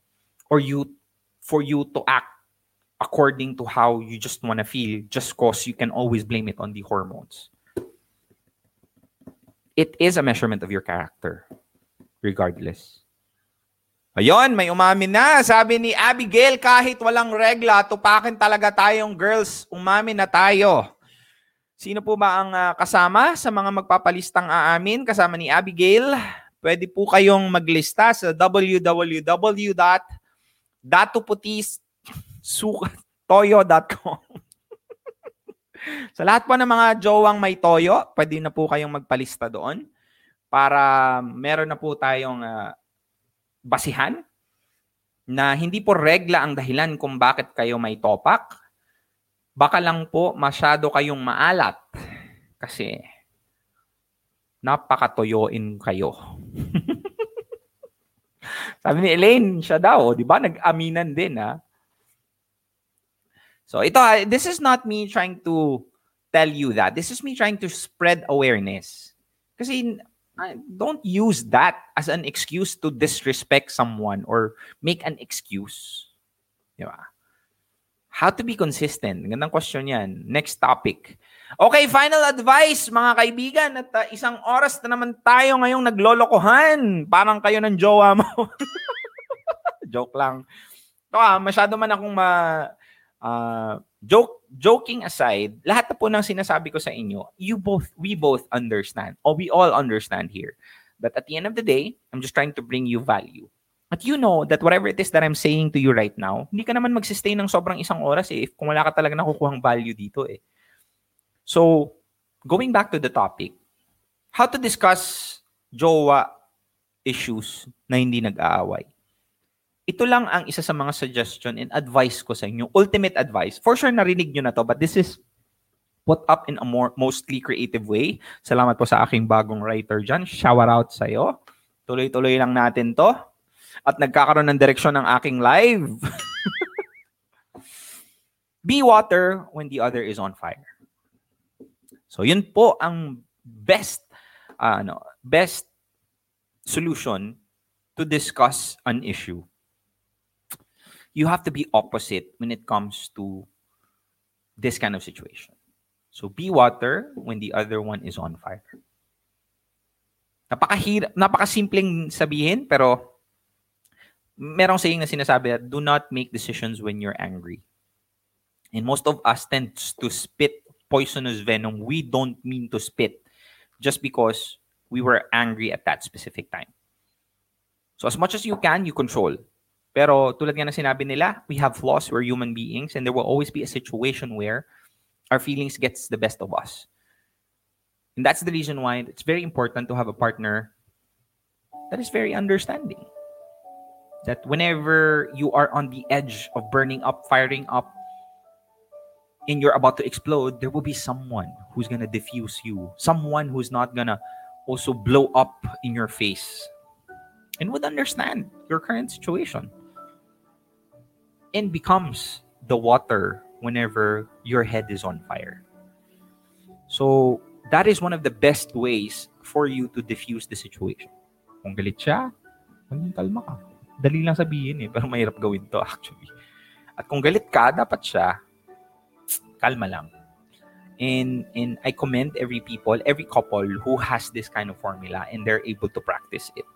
or you for you to act according to how you just want to feel just cause you can always blame it on the hormones. It is a measurement of your character regardless. Ayun, may umamin na. Sabi ni Abigail, kahit walang regla, tupakin talaga tayong girls. Umamin na tayo. Sino po ba ang ah, kasama sa mga magpapalistang aamin? Kasama ni Abigail. Pwede po kayong maglista sa www.datuputis.toyo.com [laughs] Sa lahat po ng mga jowang may toyo, pwede na po kayong magpalista doon para meron na po tayong ah, basihan na hindi po regla ang dahilan kung bakit kayo may topak. Baka lang po masyado kayong maalat kasi napakatoyoin kayo. [laughs] Sabi ni Elaine, siya daw, di ba? Nag-aminan din, ha? So ito, ah, this is not me trying to tell you that. This is me trying to spread awareness. Kasi don't use that as an excuse to disrespect someone or make an excuse. Di ba? How to be consistent? Gandang question yan. Next topic. Okay, final advice mga kaibigan. At uh, isang oras na naman tayo ngayong naglolokohan. Parang kayo ng jowa mo. [laughs] Joke lang. Ito ah, masyado man akong ma... ah, joke, joking aside, lahat na po ng sinasabi ko sa inyo, you both, we both understand, or we all understand here, that at the end of the day, I'm just trying to bring you value. At you know that whatever it is that I'm saying to you right now, hindi ka naman magsistay ng sobrang isang oras eh, if kung wala ka talaga nakukuhang value dito eh. So, going back to the topic, how to discuss jowa issues na hindi nag-aaway. Ito lang ang isa sa mga suggestion and advice ko sa inyo. Ultimate advice. For sure, narinig nyo na to, but this is put up in a more mostly creative way. Salamat po sa aking bagong writer dyan. Shout out sa'yo. Tuloy-tuloy lang natin to. At nagkakaroon ng direksyon ng aking live. [laughs] Be water when the other is on fire. So yun po ang best uh, ano, best solution to discuss an issue. You have to be opposite when it comes to this kind of situation. So be water when the other one is on fire. Napakahirap, napakasimpleng sabihin pero merong saying na sinasabi do not make decisions when you're angry. And most of us tend to spit poisonous venom we don't mean to spit just because we were angry at that specific time. So as much as you can, you control. Pero tulad nga ng sinabi nila, we have flaws, we're human beings, and there will always be a situation where our feelings gets the best of us. And that's the reason why it's very important to have a partner that is very understanding. That whenever you are on the edge of burning up, firing up, and you're about to explode, there will be someone who's gonna diffuse you, someone who's not gonna also blow up in your face and would understand your current situation and becomes the water whenever your head is on fire. So, that is one of the best ways for you to diffuse the situation. Kung galit siya, maging kalma ka. Dali lang sabihin eh, pero mahirap gawin to [laughs] actually. At kung galit ka, dapat siya, kalma lang. And, and I commend every people, every couple who has this kind of formula and they're able to practice it.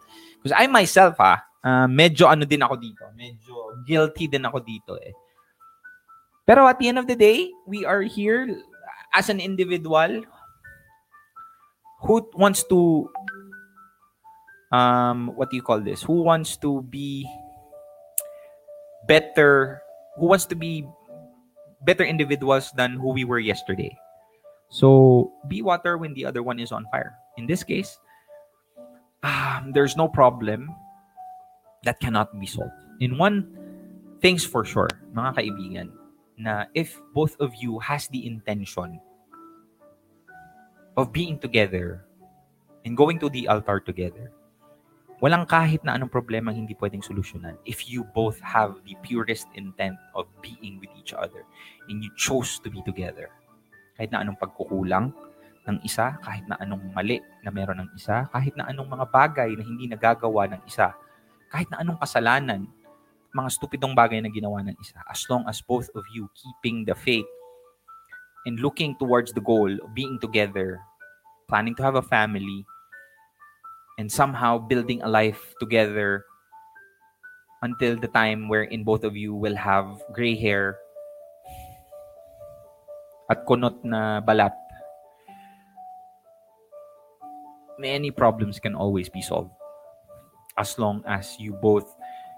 Because I myself, ah, ah, medyo ano din ako dito. Medyo guilty din ako dito eh. Pero at the end of the day, we are here as an individual who wants to um what do you call this? Who wants to be better, who wants to be better individuals than who we were yesterday. So be water when the other one is on fire. In this case, um, there's no problem that cannot be solved. In one thing's for sure, mga kaibigan, na if both of you has the intention of being together and going to the altar together, Walang kahit na anong problema hindi pwedeng solusyonan if you both have the purest intent of being with each other and you chose to be together. Kahit na anong pagkukulang ng isa, kahit na anong mali na meron ng isa, kahit na anong mga bagay na hindi nagagawa ng isa, kahit na anong kasalanan, mga stupidong bagay na ginawa ng isa, as long as both of you keeping the faith and looking towards the goal of being together, planning to have a family, and somehow building a life together until the time wherein both of you will have gray hair at kunot na balat, many problems can always be solved as long as you both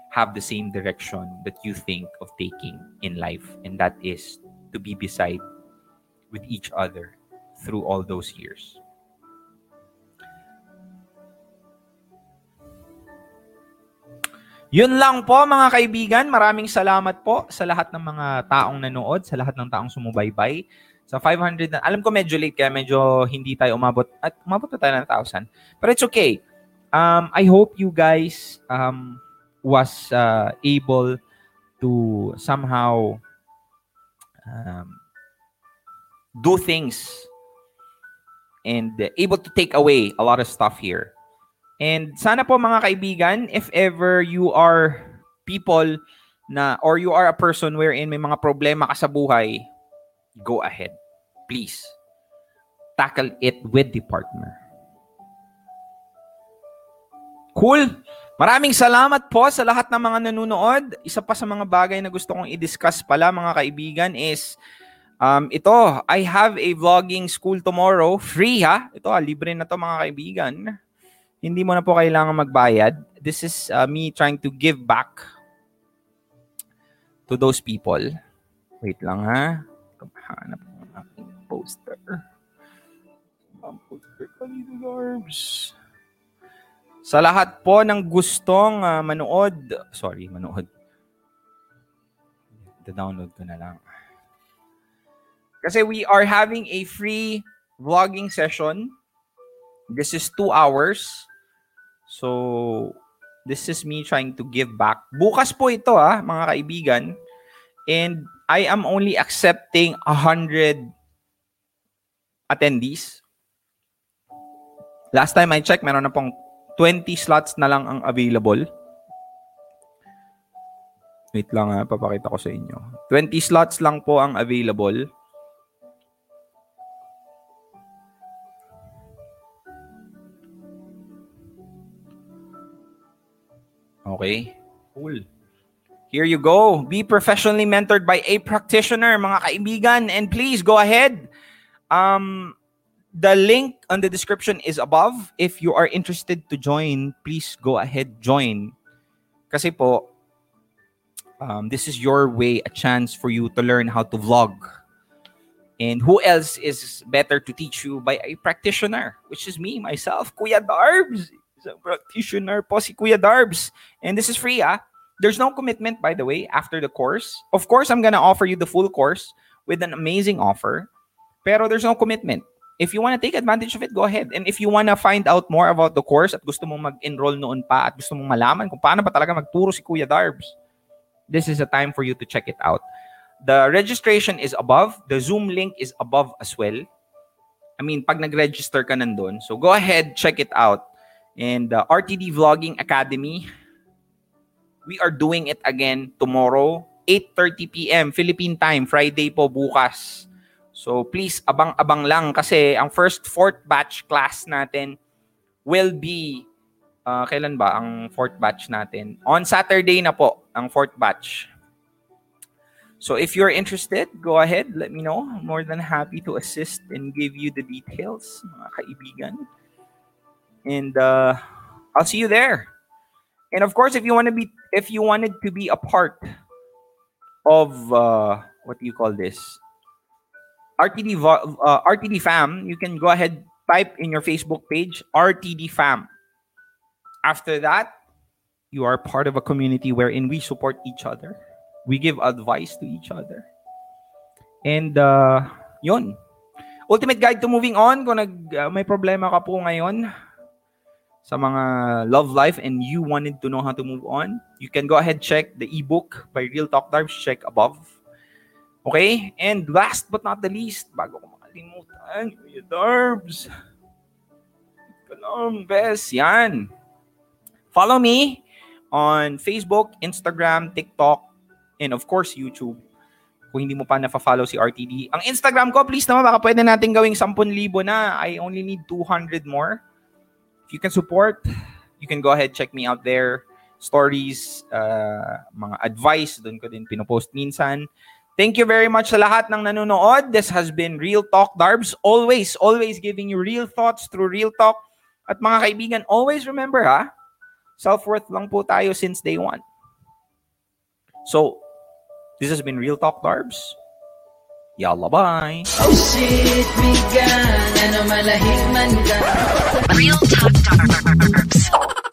have the same direction that you think of taking in life, and that is to be beside with each other through all those years. Yun lang po mga kaibigan. Maraming salamat po sa lahat ng mga taong nanood, sa lahat ng taong sumubaybay. Sa 500 na, alam ko medyo late kaya medyo hindi tayo umabot at umabot pa tayo ng 1,000. But it's okay. Um, I hope you guys um, was uh, able to somehow um, do things and able to take away a lot of stuff here. And sana po mga kaibigan, if ever you are people na or you are a person wherein may mga problema ka sa buhay, go ahead. Please. Tackle it with the partner. Cool. Maraming salamat po sa lahat ng mga nanonood. Isa pa sa mga bagay na gusto kong i-discuss pala mga kaibigan is um, ito, I have a vlogging school tomorrow. Free ha? Ito, ah, libre na to mga kaibigan. Hindi mo na po kailangan magbayad. This is uh, me trying to give back to those people. Wait lang ha. Hanap ko ng aking poster. Ang poster ko dito, Garbs. Sa lahat po ng gustong uh, manood, sorry, manood. Da-download ko na lang. Kasi we are having a free vlogging session. This is two hours. So, this is me trying to give back. Bukas po ito ah, mga kaibigan. And I am only accepting 100 attendees. Last time I checked, meron na pong 20 slots na lang ang available. Wait lang ha, papakita ko sa inyo. 20 slots lang po ang available. Okay. Cool. Here you go. Be professionally mentored by a practitioner, mga kaibigan. And please go ahead. Um, the link on the description is above. If you are interested to join, please go ahead, join. Kasi po, um, this is your way, a chance for you to learn how to vlog. And who else is better to teach you by a practitioner, which is me, myself, Kuya Darbs. Isang practitioner po si Kuya Darbs. And this is free, ah. There's no commitment, by the way, after the course. Of course, I'm gonna offer you the full course with an amazing offer. Pero there's no commitment. If you want to take advantage of it, go ahead. And if you want to find out more about the course at gusto mong mag-enroll noon pa at gusto mong malaman kung paano ba talaga magturo si Kuya Darbs, this is a time for you to check it out. The registration is above. The Zoom link is above as well. I mean, pag nag-register ka nandun. So go ahead, check it out. And uh, the RTD Vlogging Academy, we are doing it again tomorrow, 8.30 p.m. Philippine time, Friday po bukas. So please, abang-abang lang kasi ang first fourth batch class natin will be, uh, kailan ba ang fourth batch natin? On Saturday na po, ang fourth batch. So if you're interested, go ahead, let me know. I'm more than happy to assist and give you the details, mga kaibigan. And uh, I'll see you there. And of course, if you want to be, if you wanted to be a part of uh, what do you call this? RTD uh, RTD fam, you can go ahead type in your Facebook page RTD fam. After that, you are part of a community wherein we support each other. We give advice to each other. And uh, yun. Ultimate guide to moving on. Kung nag, uh, may problema ka po ngayon sa mga love life and you wanted to know how to move on, you can go ahead check the ebook by Real Talk Darbs, check above. Okay? And last but not the least, bago ko makalimutan, Kuya Darbs. Kalam, best, yan. Follow me on Facebook, Instagram, TikTok, and of course, YouTube. Kung hindi mo pa na-follow si RTD. Ang Instagram ko, please naman, baka pwede natin gawing 10,000 na. I only need 200 more. If you can support, you can go ahead, check me out there. Stories, uh, mga advice, doon ko din pinopost minsan. Thank you very much sa lahat ng nanonood. This has been Real Talk Darbs. Always, always giving you real thoughts through Real Talk. At mga kaibigan, always remember ha, self-worth lang po tayo since day one. So, this has been Real Talk Darbs. Yalla, bye! Oh shit, bigan Ano malahig man ka Real Talk Darbs.